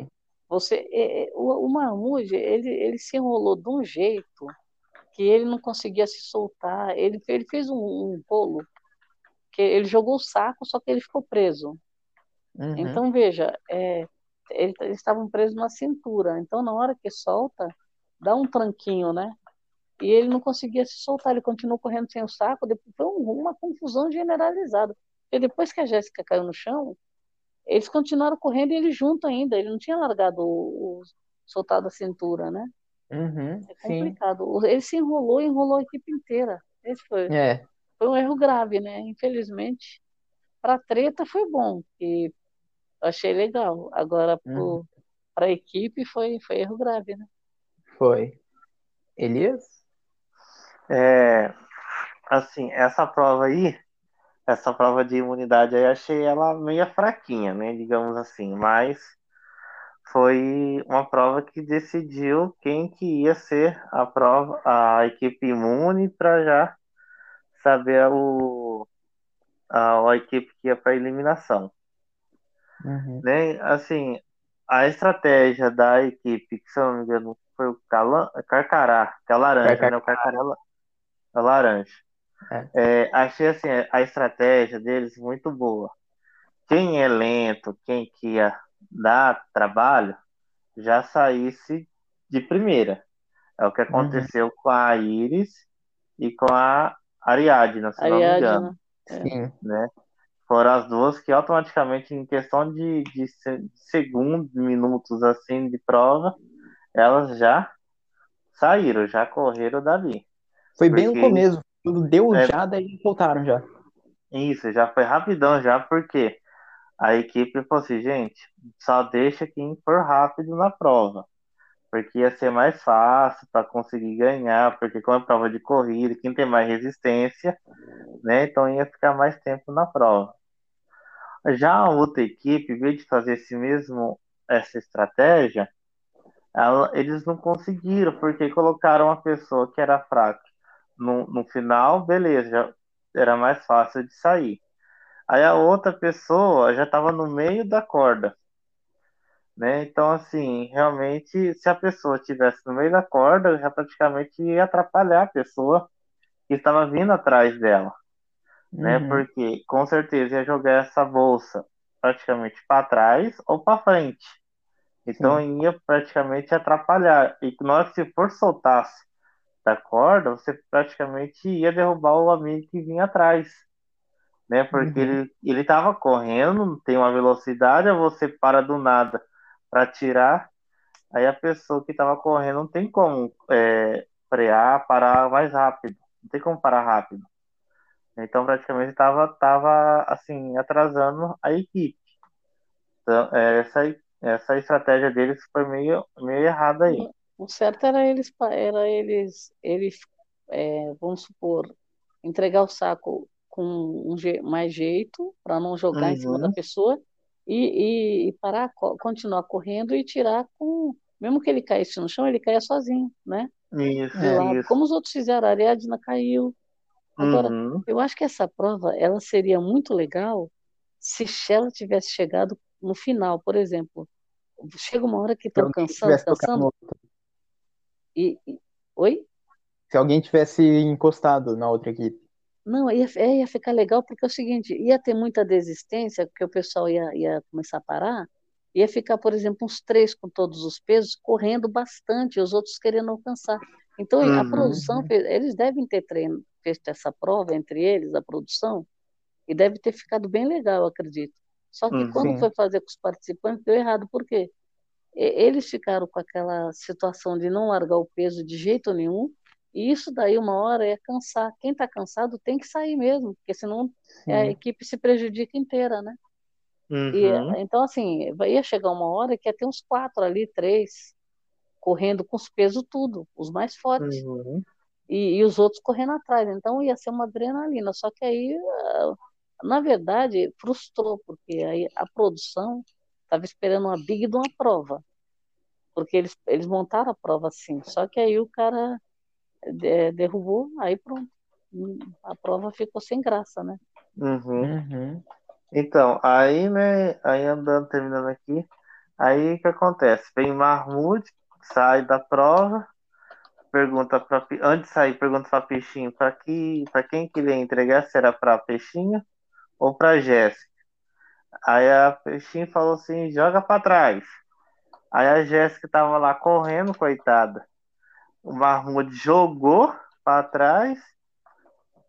Você, é, o, o Marmude, ele, ele se enrolou de um jeito que ele não conseguia se soltar. Ele, ele fez um, um rolo que ele jogou o saco, só que ele ficou preso. Uhum. Então, veja, é, eles estavam presos na cintura. Então, na hora que solta, dá um tranquinho, né? E ele não conseguia se soltar, ele continuou correndo sem o saco. Depois foi uma confusão generalizada. E depois que a Jéssica caiu no chão, eles continuaram correndo e ele junto ainda. Ele não tinha largado o, o soltado a cintura, né? Uhum, é complicado. Sim. Ele se enrolou e enrolou a equipe inteira. Esse foi, é. foi um erro grave, né? Infelizmente, para a treta foi bom, que eu achei legal. Agora, uhum. para a equipe, foi, foi erro grave, né? Foi. Elias? É, assim, essa prova aí, essa prova de imunidade aí, achei ela meio fraquinha, né? Digamos assim, mas foi uma prova que decidiu quem que ia ser a prova, a equipe imune para já saber o, a, a equipe que ia para eliminação. Uhum. Né? Assim, a estratégia da equipe, que se eu não me engano foi o Calan, Carcará, que é laranja, Carcará. né? O Carcará é laranja. É. É, achei assim, a estratégia deles muito boa. Quem é lento, quem que ia dar trabalho, já saísse de primeira. É o que uhum. aconteceu uhum. com a Iris e com a Ariadna, se Ariadna. não me engano. Sim. Né? Foram as duas que automaticamente, em questão de, de segundos, minutos assim de prova, elas já saíram, já correram dali. Foi bem no começo, quando deu é, já, daí voltaram já. Isso, já foi rapidão já, porque a equipe falou assim, gente, só deixa quem for rápido na prova. Porque ia ser mais fácil para conseguir ganhar, porque como é prova de corrida, quem tem mais resistência, né? Então ia ficar mais tempo na prova. Já a outra equipe, em vez de fazer esse mesmo, essa estratégia, ela, eles não conseguiram, porque colocaram uma pessoa que era fraca no, no final, beleza, era mais fácil de sair. Aí a outra pessoa já estava no meio da corda. Né? Então, assim, realmente, se a pessoa estivesse no meio da corda, já praticamente ia atrapalhar a pessoa que estava vindo atrás dela né? Uhum. Porque com certeza ia jogar essa bolsa praticamente para trás ou para frente. Então Sim. ia praticamente atrapalhar. E na hora que você for soltasse da corda, você praticamente ia derrubar o amigo que vinha atrás. Né? Porque uhum. ele, ele tava correndo, tem uma velocidade, você para do nada para tirar, aí a pessoa que estava correndo não tem como é, frear, parar mais rápido. Não tem como parar rápido. Então, praticamente, estava tava, assim, atrasando a equipe. Então, essa, essa estratégia deles foi meio, meio errada aí. O certo era eles, era eles, eles é, vamos supor, entregar o saco com um je mais jeito, para não jogar uhum. em cima da uhum. pessoa, e, e, e, parar, continuar correndo e tirar com. Mesmo que ele caísse no chão, ele caia sozinho, né? Isso, isso. Como os outros fizeram, a Ariadna caiu, Agora, uhum. eu acho que essa prova ela seria muito legal se ela tivesse chegado no final, por exemplo. chega uma hora que estão cansando, cansando. E, e, oi? Se alguém tivesse encostado na outra equipe. Não, ia, é, ia ficar legal porque é o seguinte, ia ter muita desistência, porque o pessoal ia, ia começar a parar, ia ficar, por exemplo, uns três com todos os pesos, correndo bastante, os outros querendo alcançar. Então, uhum. a produção, eles devem ter treino, feito essa prova entre eles, a produção, e deve ter ficado bem legal, eu acredito. Só que uhum. quando foi fazer com os participantes, deu errado, por quê? Eles ficaram com aquela situação de não largar o peso de jeito nenhum, e isso daí, uma hora, é cansar. Quem está cansado tem que sair mesmo, porque senão a equipe se prejudica inteira, né? Uhum. E, então, assim, ia chegar uma hora que ia ter uns quatro ali, três, correndo com os pesos tudo, os mais fortes. Uhum. E, e, os outros correndo atrás. Então, ia ser uma adrenalina. Só que aí, ah, na verdade, frustrou, porque aí a produção estava esperando uma big de uma prova. Porque eles, eles montaram a prova assim. Só que aí o cara é, derrubou, aí pronto. A prova ficou sem graça, né? Uhum. Uhum. Então, aí, né, aí andando, terminando aqui, aí o que acontece? Vem Mahmoud, sai da prova, pergunta para antes de sair, pergunta para Peixinho para que, para quem queria entregar, se era para Peixinho ou para Jéssica. Aí a Peixinho falou assim: joga para trás. Aí a Jéssica tava lá correndo, coitada o Mahmoud jogou para trás,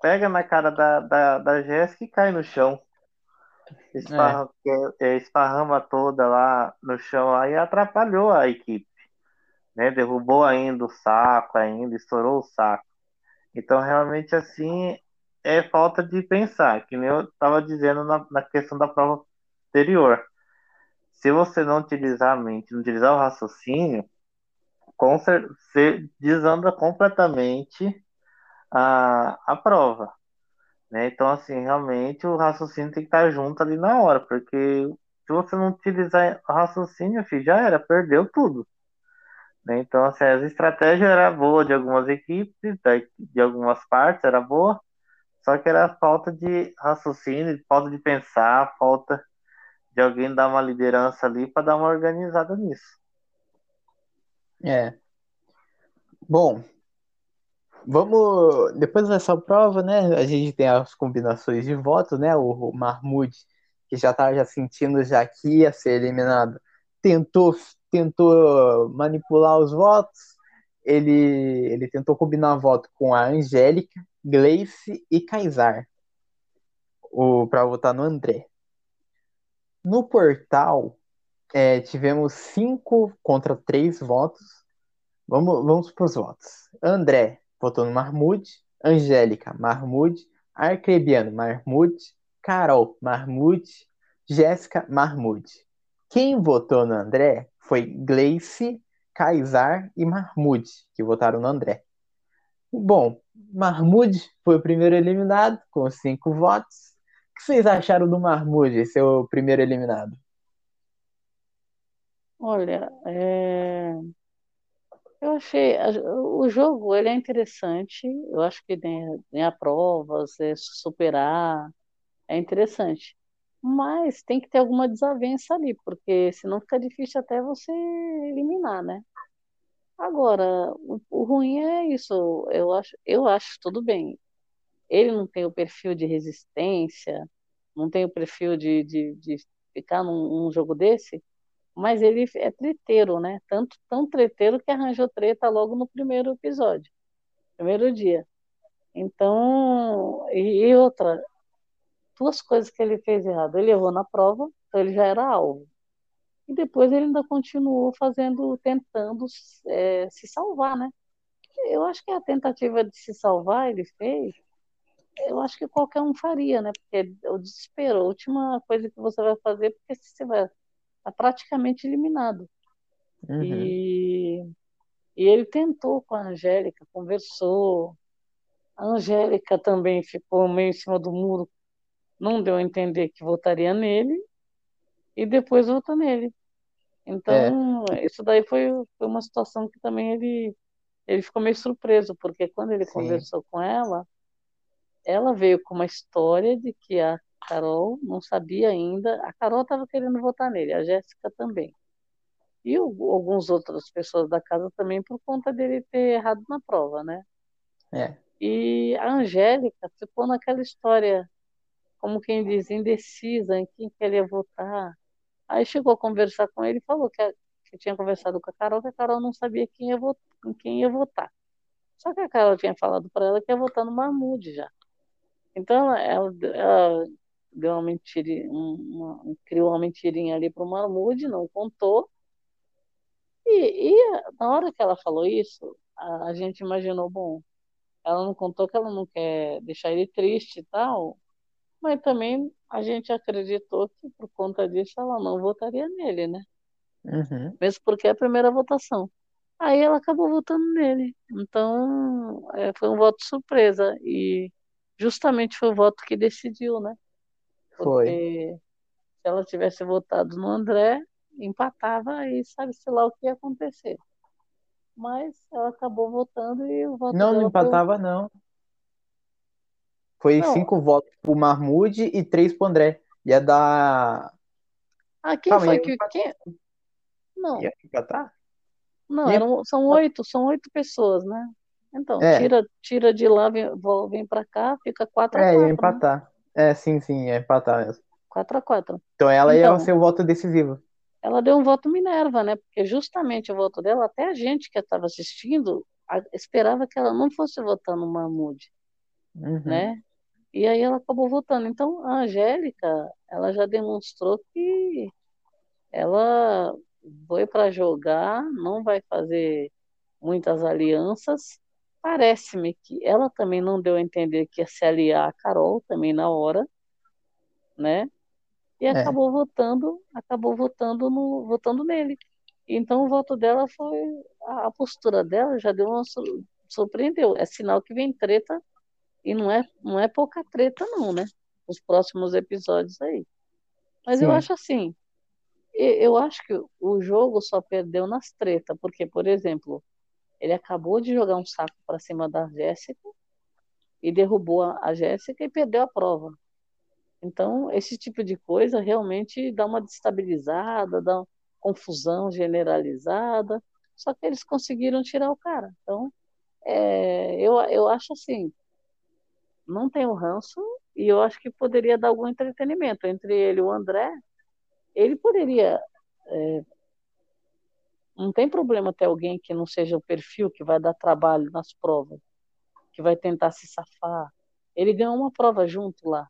pega na cara da, da, da Jéssica e cai no chão. Esparra, é. é. Esparrama toda lá no chão aí e atrapalhou a equipe. Né? Derrubou ainda o saco, ainda estourou o saco. Então, realmente, assim, é falta de pensar, que nem eu estava dizendo na, na questão da prova anterior. Se você não utilizar a mente, não utilizar o raciocínio, com você desanda completamente a, a prova. Né? Então, assim, realmente o raciocínio tem que estar junto ali na hora, porque se você não utilizar o raciocínio, filho, já era, perdeu tudo. Né? Então, assim, as estratégias eram boas de algumas equipes, de algumas partes era boa, só que era falta de raciocínio, falta de pensar, falta de alguém dar uma liderança ali para dar uma organizada nisso. É. Bom, vamos. Depois dessa prova, né? A gente tem as combinações de votos, né? O, Mahmoud, que já tá já sentindo já que ia ser eliminado, tentou, tentou manipular os votos. Ele, ele tentou combinar voto com a Angélica, Gleice e Kaysar para votar no André. No portal, é, tivemos cinco contra três votos. Vamos, vamos para os votos. André votou no Marmude, Angélica, Marmude, Arcrebiano, Marmude, Carol, Marmude, Jéssica, Marmude. Quem votou no André foi Gleice, Kaysar e Marmude, que votaram no André. Bom, Marmude foi o primeiro eliminado, com cinco votos. O que vocês acharam do Marmude, seu primeiro eliminado? Olha, é... eu achei o jogo ele é interessante. Eu acho que tem, tem a prova, você superar, é interessante. Mas tem que ter alguma desavença ali, porque senão fica difícil até você eliminar, né? Agora, o, o ruim é isso. Eu acho, eu acho tudo bem. Ele não tem o perfil de resistência, não tem o perfil de, de, de ficar num, num jogo desse mas ele é treteiro, né? Tanto tão treteiro que arranjou treta logo no primeiro episódio, primeiro dia. Então, e, e outra, duas coisas que ele fez errado. Ele errou na prova, então ele já era alvo. E depois ele ainda continuou fazendo, tentando é, se salvar, né? Eu acho que a tentativa de se salvar ele fez, eu acho que qualquer um faria, né? Porque o desespero, a última coisa que você vai fazer, porque se você vai está praticamente eliminado. Uhum. E, e ele tentou com a Angélica, conversou. A Angélica também ficou meio em cima do muro, não deu a entender que votaria nele, e depois votou nele. Então, é. isso daí foi, foi uma situação que também ele, ele ficou meio surpreso, porque quando ele Sim. conversou com ela, ela veio com uma história de que a Carol não sabia ainda. A Carol estava querendo votar nele, a Jéssica também. E o, algumas outras pessoas da casa também por conta dele ter errado na prova, né? É. E a Angélica ficou naquela história, como quem diz, indecisa em quem que ele ia votar. Aí chegou a conversar com ele e falou que, que tinha conversado com a Carol, que a Carol não sabia quem ia votar, em quem ia votar. Só que a Carol tinha falado para ela que ia votar no Mahmoud já. Então ela, ela deu uma mentirinha, uma, criou uma mentirinha ali para o Mahmoud, não contou. E, e, na hora que ela falou isso, a, a, gente imaginou, bom, ela não contou que ela não quer deixar ele triste e tal, mas também a gente acreditou que por conta disso ela não votaria nele, né? Uhum. Mesmo porque é a primeira votação. Aí ela acabou votando nele. Então, é, foi um voto surpresa. E justamente foi o voto que decidiu, né? Foi. Porque se ela tivesse votado no André, empatava e sabe-se lá o que ia acontecer. Mas ela acabou votando e o voto Não, não empatava, não. Foi Não. cinco votos pro Mahmoud e três pro André. Ia dar. Ah, quem Calma, foi que. empatar. Quem... Não, Ia empatar? não, ia- eram, são oito, são oito pessoas, né? Então, É. tira, tira de lá, vem, vem pra cá, fica 4 a É, 4, ia né? empatar. É, sim, sim, ia empatar mesmo. 4 a 4. Então ela Então. ia ser o voto decisivo. ela deu um voto Minerva, né? Porque justamente o voto dela, até a gente que estava assistindo, a- esperava que ela não fosse votar no Mahmoud, Uhum. né? E aí ela acabou votando. Então, a Angélica, ela já demonstrou que ela foi para jogar, não vai fazer muitas alianças. Parece-me que ela também não deu a entender que ia se aliar a Carol também na hora, né? E É. acabou votando, acabou votando no, votando nele. Então o voto dela foi a, postura dela já deu uma sur- surpreendeu. É sinal que vem treta e não é não é pouca treta não, né? Os próximos episódios aí. Mas eu Sim. acho assim, eu acho que o jogo só perdeu nas tretas, porque por exemplo, ele acabou de jogar um saco para cima da Jéssica e derrubou a, a Jéssica e perdeu a prova. Então, esse tipo de coisa realmente dá uma destabilizada, dá uma confusão generalizada. Só que eles conseguiram tirar o cara. Então, é, eu, eu acho assim, não tem o ranço e eu acho que poderia dar algum entretenimento entre ele e o André. Ele poderia. é, não tem problema ter alguém que não seja o perfil que vai dar trabalho nas provas, que vai tentar se safar. Ele ganhou uma prova junto lá.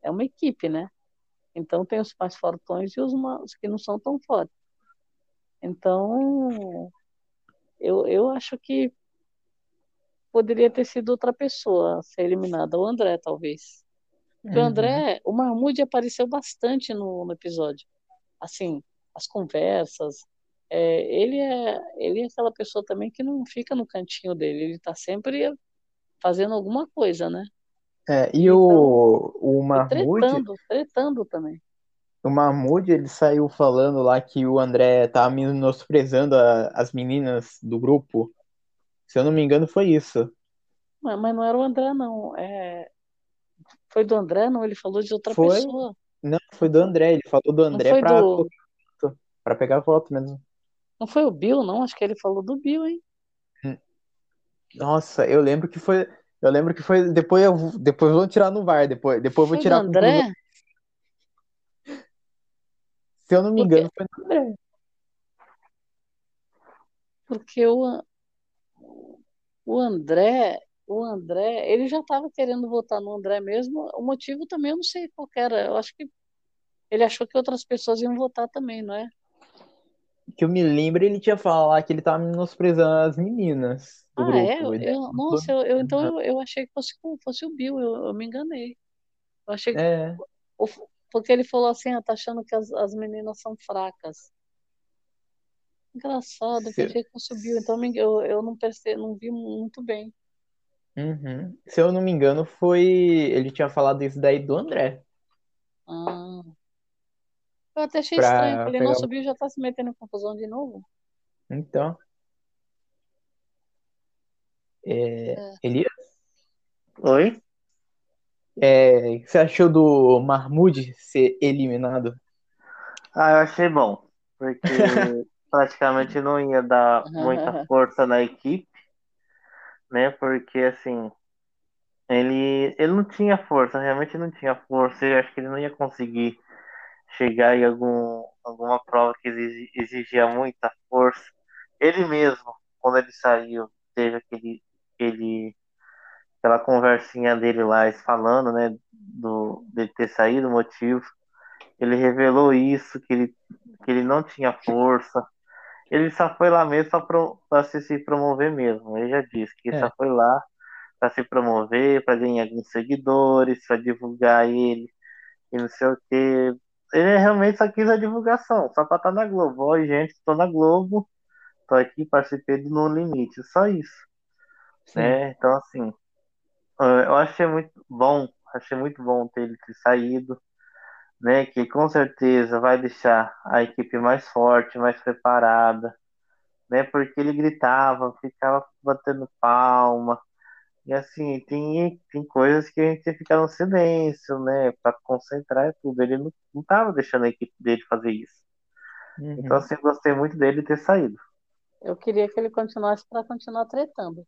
É uma equipe, né? Então tem os mais fortões e os, os que não são tão fortes. Então, eu, eu acho que poderia ter sido outra pessoa a ser eliminada, o André, talvez. Porque o Uhum. André, o Mahmoud apareceu bastante no, no episódio. Assim, as conversas. É, ele, é, ele é aquela pessoa também que não fica no cantinho dele, ele está sempre fazendo alguma coisa, né? É, e Então, o, o Mahmoud, tretando, tretando também. o Mahmoud, ele saiu falando lá que o André tava menosprezando a- as meninas do grupo. Se eu não me engano, foi isso. Mas, mas não era o André, não. É, foi do André, não? Ele falou de outra Foi? pessoa. Não, foi do André. Ele falou do André pra, do. pra pegar voto mesmo. Não foi o Bill, não? Acho que ele falou do Bill, hein? Nossa, eu lembro que foi. Eu lembro que foi. Depois eu vou- depois vou tirar no VAR. Depois, depois eu vou do tirar conclusão. André? Se eu não me Porque, engano, foi do André. porque o, o André, o André, ele já estava querendo votar no André mesmo. O motivo também eu não sei qual que era. Eu acho que ele achou que outras pessoas iam votar também, não é? Que eu me lembro, ele tinha falado que ele tava menosprezando as meninas do Ah, é? grupo. Eu, E daí eu- nossa, eu, eu- então eu, eu achei que fosse, fosse o Bill, eu, eu me enganei. Eu achei que É, Porque ele falou assim, ah, tá achando que as, as meninas são fracas. Engraçado, eu se, pensei que Bill, então eu, eu não percebi, não vi muito bem. Uhum. Se eu não me engano, foi. Ele tinha falado isso daí do André. Ah, eu até achei estranho, Pra falei, pegar. nossa, o Bill já tá se metendo em confusão de novo? Então, é, É. Elias, Oi? é, o que você achou do Mahmoud ser eliminado? Ah, eu achei bom. Porque praticamente não ia dar muita força na equipe, né? Porque assim, ele, ele não tinha força, realmente não tinha força. Eu acho que ele não ia conseguir chegar em algum, alguma prova que exigia muita força. Ele mesmo, quando ele saiu, teve aquele, aquele aquela conversinha dele lá, falando, né, do, dele ter saído, o motivo. Ele revelou isso, que ele, que ele não tinha força. Ele só foi lá mesmo para se, se promover mesmo. Ele já disse que é. só foi lá para se promover, para ganhar alguns seguidores, para divulgar ele e não sei o que. Ele realmente só quis a divulgação, só para estar tá na Globo. Oi, gente, estou na Globo, estou aqui, participei do No Limite, só isso. Né? Então, assim, eu achei muito bom, achei muito bom ter ele ter saído, né? Que com certeza vai deixar a equipe mais forte, mais preparada, né? Porque ele gritava, ficava batendo palma. E assim, tem, tem coisas que a gente tem que ficar no silêncio, né? Para concentrar e tudo. Ele não, não tava deixando a equipe dele fazer isso. Uhum. Então, assim, gostei muito dele ter saído. Eu queria que ele continuasse para continuar tretando.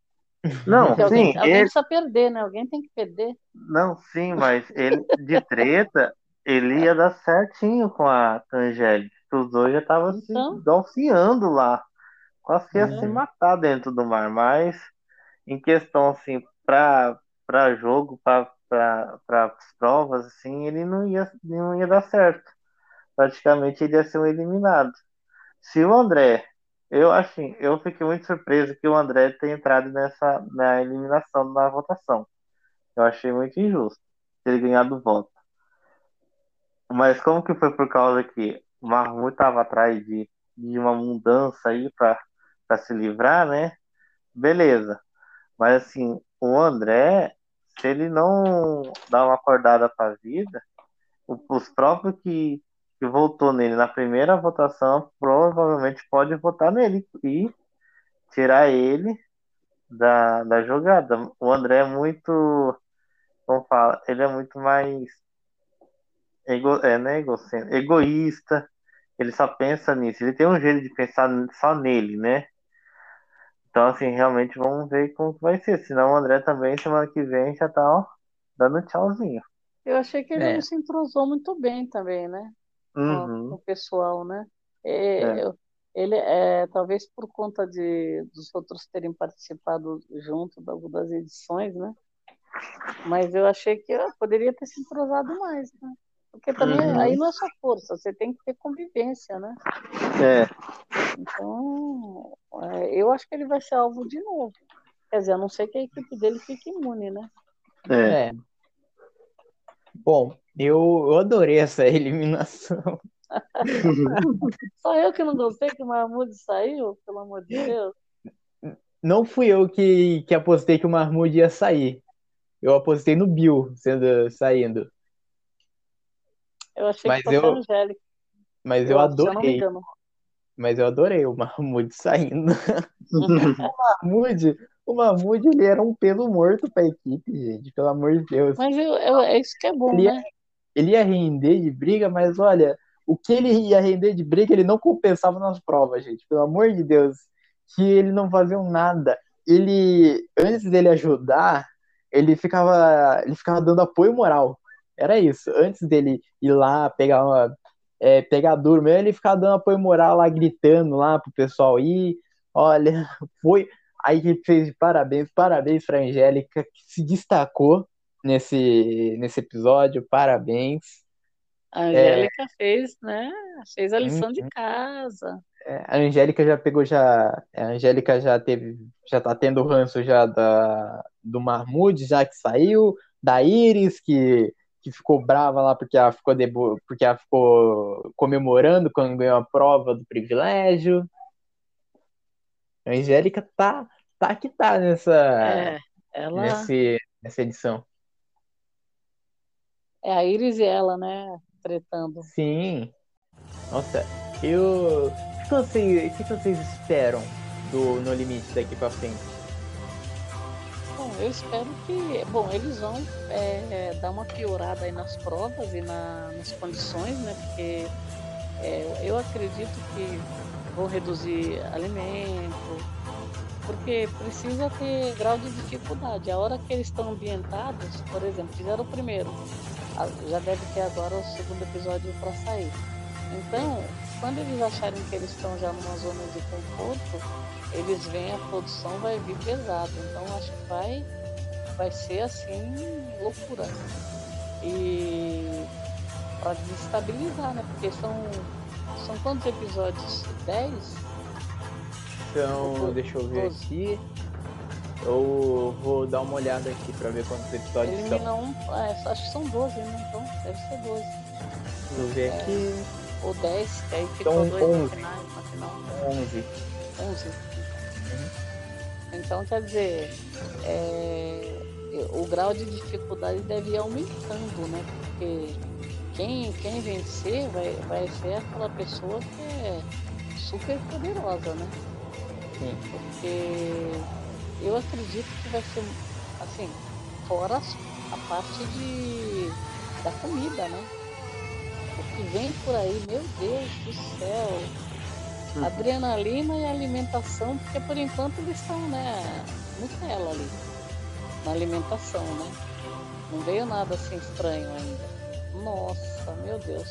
Não, sim. Alguém, alguém precisa perder, né? Alguém tem que perder. Não, sim, mas ele de treta, ele ia dar certinho com a Angélica. Os dois já estavam então... se golfeando lá. Quase que ia se matar dentro do mar. Mas em questão, assim, para jogo, para as provas, assim, ele não ia, não ia dar certo. Praticamente ele ia ser um eliminado. Se o André eu, assim, eu fiquei muito surpreso que o André tenha entrado nessa na eliminação na votação. Eu achei muito injusto ter ganhado o voto. Mas como que foi por causa que o Marmut estava atrás de, de uma mudança aí para se livrar, né? Beleza. Mas assim, o André, se ele não dá uma acordada para a vida, os próprios que que votou nele na primeira votação provavelmente pode votar nele e tirar ele da, da jogada. O André é muito, como fala, ele é muito mais ego, é, né, egoísta, ele só pensa nisso, ele tem um jeito de pensar só nele, né? Então, assim, realmente vamos ver como vai ser. Senão o André também, semana que vem, já tá ó, dando tchauzinho. Eu achei que ele é. não se entrosou muito bem também, né? uhum. com, o pessoal, né? É, é. Ele é talvez por conta de dos outros terem participado junto das edições, né? Mas eu achei que eu poderia ter se entrosado mais, né? Porque também uhum. aí não é só força, você tem que ter convivência, né? É. Então, é, eu acho que ele vai ser alvo de novo. Quer dizer, a não ser que a equipe dele fique imune, né? É. é. Bom, eu, eu adorei essa eliminação. Só eu que não gostei que o Mahmoud saiu, pelo amor de Deus. Não fui eu que, que apostei que o Mahmoud ia sair. Eu apostei no Bill sendo, saindo. Eu achei mas que fosse eu, Angélica. Mas eu, eu adorei. Mas eu adorei o Mahmoud saindo. o Mahmoud, o Mahmoud ele era um pelo morto pra equipe, gente, pelo amor de Deus. Mas eu, eu, é isso que é bom, ele né? Ia, ele ia render de briga, mas olha, o que ele ia render de briga, ele não compensava nas provas, gente. Pelo amor de Deus. Que ele não fazia nada. Ele, antes dele ajudar, ele ficava, ele ficava dando apoio moral. Era isso. Antes dele ir lá pegar uma, é, pegar duro mesmo, ele ficava dando apoio moral lá, gritando lá pro pessoal ir. Olha, foi. Aí ele fez de parabéns, parabéns pra Angélica, que se destacou nesse, nesse episódio, parabéns. A Angélica é, fez, né? Fez a lição de uhum. casa. É, a Angélica já pegou, já. A Angélica já teve, já tá tendo ranço já da, do Marmude, já que saiu, da Iris, que, que ficou brava lá porque ela ficou, debo, porque ela ficou comemorando quando ganhou a prova do privilégio. A Angélica tá, tá que tá nessa, é, ela... nesse, nessa edição. É a Iris e ela, né? Tretando. Sim. Nossa, eu. O que vocês, o que vocês esperam do No Limite daqui pra frente? Eu espero que. Bom, eles vão é, dar uma piorada aí nas provas e na, nas condições, né? Porque é, eu acredito que vão reduzir alimento, porque precisa ter grau de dificuldade. A hora que eles estão ambientados, por exemplo, fizeram o primeiro, já deve ter agora o segundo episódio para sair. Então, quando eles acharem que eles estão já numa zona de conforto, eles veem a produção vai vir pesado. Então acho que vai, vai ser assim loucura. E para desestabilizar, né? Porque são, são quantos episódios? 10? Então, deixa eu ver 12. aqui. Eu vou dar uma olhada aqui para ver quantos episódios Elimina são. Um, é, acho que são 12, né? Então, deve ser 12. Vou ver é, aqui. Ou 10, que aí ficou então, 2 no final. 11. 11. Uhum. Então, quer dizer, é, o grau de dificuldade deve ir aumentando, né? Porque quem, quem vencer vai, vai ser aquela pessoa que é super poderosa, né? Sim. Porque eu acredito que vai ser assim, fora a parte de, da comida, né? O que vem por aí, meu Deus do céu. Hum. Adrenalina e alimentação, porque por enquanto eles estão, né, Nutella ali, na alimentação, né? Não veio nada assim estranho ainda. Nossa, meu Deus.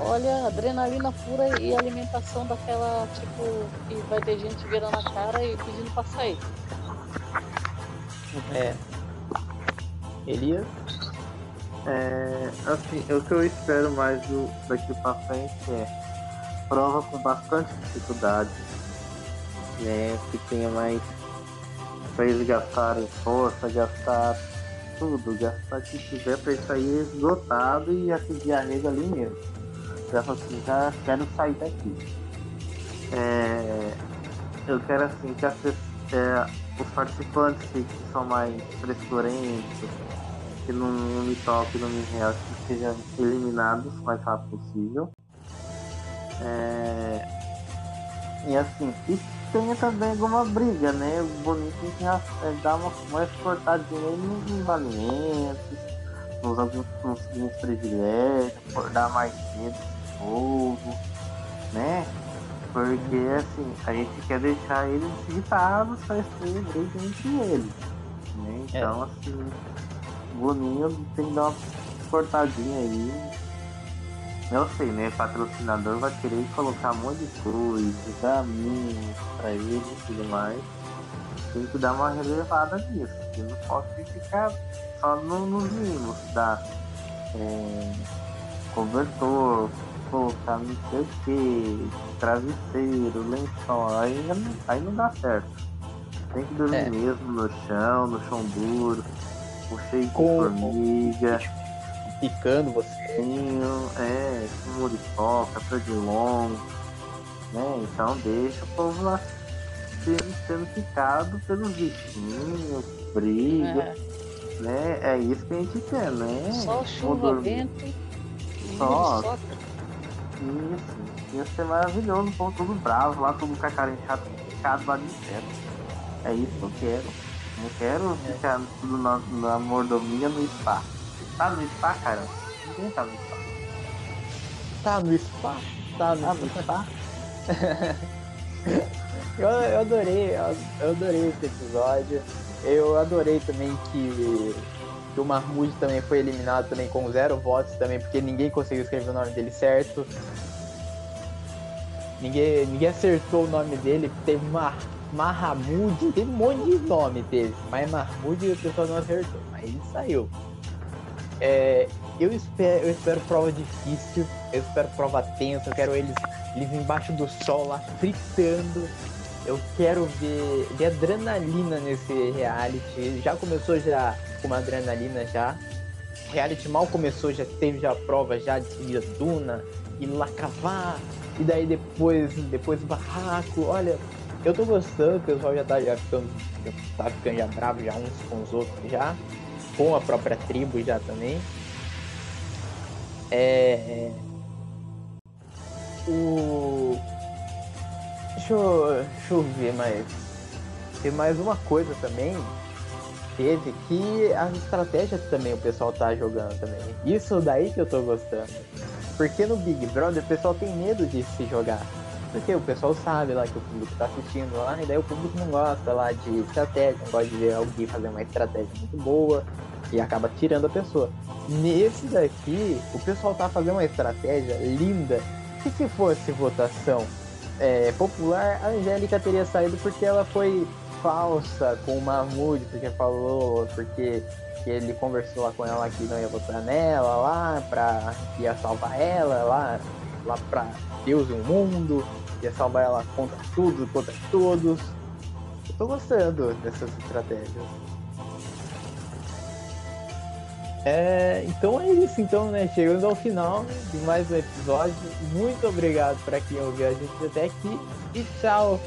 Olha, adrenalina pura e alimentação daquela, tipo, que vai ter gente virando a cara e pedindo pra sair. É. Elias? É, assim, o que eu espero mais do, daqui pra frente é prova com bastante dificuldade, né? Que tenha mais pra eles gastarem força, gastar tudo, gastar o que tiver pra aí esgotado e atingir a rede ali mesmo. Já assim, já quero sair daqui. É, eu quero assim que é, os participantes que, que são mais frescurentos, que não, me toquem, não me realcem, que sejam eliminados o mais rápido possível. É, e assim, e tenha também alguma briga, né? O bonito é, é dar uma mais cortadinha nos alimentos, nos alguns, privilégios, acordar mais cedo povo, né? Porque assim, a gente quer deixar eles irritados para ter briga entre eles. Né? Então é. assim, Boninho tem que dar uma cortadinha aí eu sei, né? Patrocinador vai querer colocar um monte de coisa, dar mínimos pra ele e tudo mais. Tem que dar uma relevada nisso. Eu não posso ficar só no, nos mínimos da é, cobertor, colocar não sei o que, travesseiro, lençol, aí, aí não dá certo. Tem que dormir é. mesmo no chão, no chão duro, com cheio de formiga picando você. É, com muriçoca, perdilongo, né? Então deixa o povo lá sendo, sendo picado pelos bichinhos, briga, é. né? É isso que a gente quer, né? Só chuva, vento, só. Isso, ia ser maravilhoso, o povo todo bravo lá, todo com a cara inchada, picado lá de inseto. É isso que eu quero. Não quero é. ficar tudo na, na mordomia no espaço. Tá no spa, cara? Ninguém tá no spa. Tá no spa? Tá no, tá no spa? eu, eu adorei, eu adorei esse episódio. Eu adorei também que, que o Mahmoud também foi eliminado também com zero votos também, porque ninguém conseguiu escrever o nome dele certo. Ninguém, ninguém acertou o nome dele, teve uma Mahmoud, tem um monte de nome teve, mas Mahmoud o pessoal não acertou, mas ele saiu. É, eu, espero, eu espero prova difícil, eu espero prova tensa, eu quero eles, eles embaixo do sol lá fritando. Eu quero ver, ver adrenalina nesse reality. Já começou já com uma adrenalina já. Reality mal começou, já teve já prova já de a duna, e lá cavar, e daí depois, depois barraco. Olha, eu tô gostando, o pessoal já tá já ficando, já tá ficando já bravo já uns com os outros já com a própria tribo já também. É, é, o. Deixa eu, deixa eu ver mais. Tem mais uma coisa também. Teve que as estratégias também o pessoal tá jogando também. Isso daí que eu tô gostando. Porque no Big Brother o pessoal tem medo de se jogar. Porque o pessoal sabe lá que o público tá assistindo lá, e daí o público não gosta lá de estratégia, não gosta de ver alguém fazer uma estratégia muito boa e acaba tirando a pessoa. Nesse daqui, o pessoal tá fazendo uma estratégia linda, que se fosse votação é, popular, a Angélica teria saído porque ela foi falsa com o Mahmoud, porque falou, porque ele conversou lá com ela que não ia votar nela lá, pra que ia salvar ela lá, lá pra Deus e o mundo, ia salvar ela contra tudo, contra todos. Eu tô gostando dessas estratégias. É, então é isso, então, né? Chegando ao final de mais um episódio. Muito obrigado para quem ouviu a gente até aqui e tchau!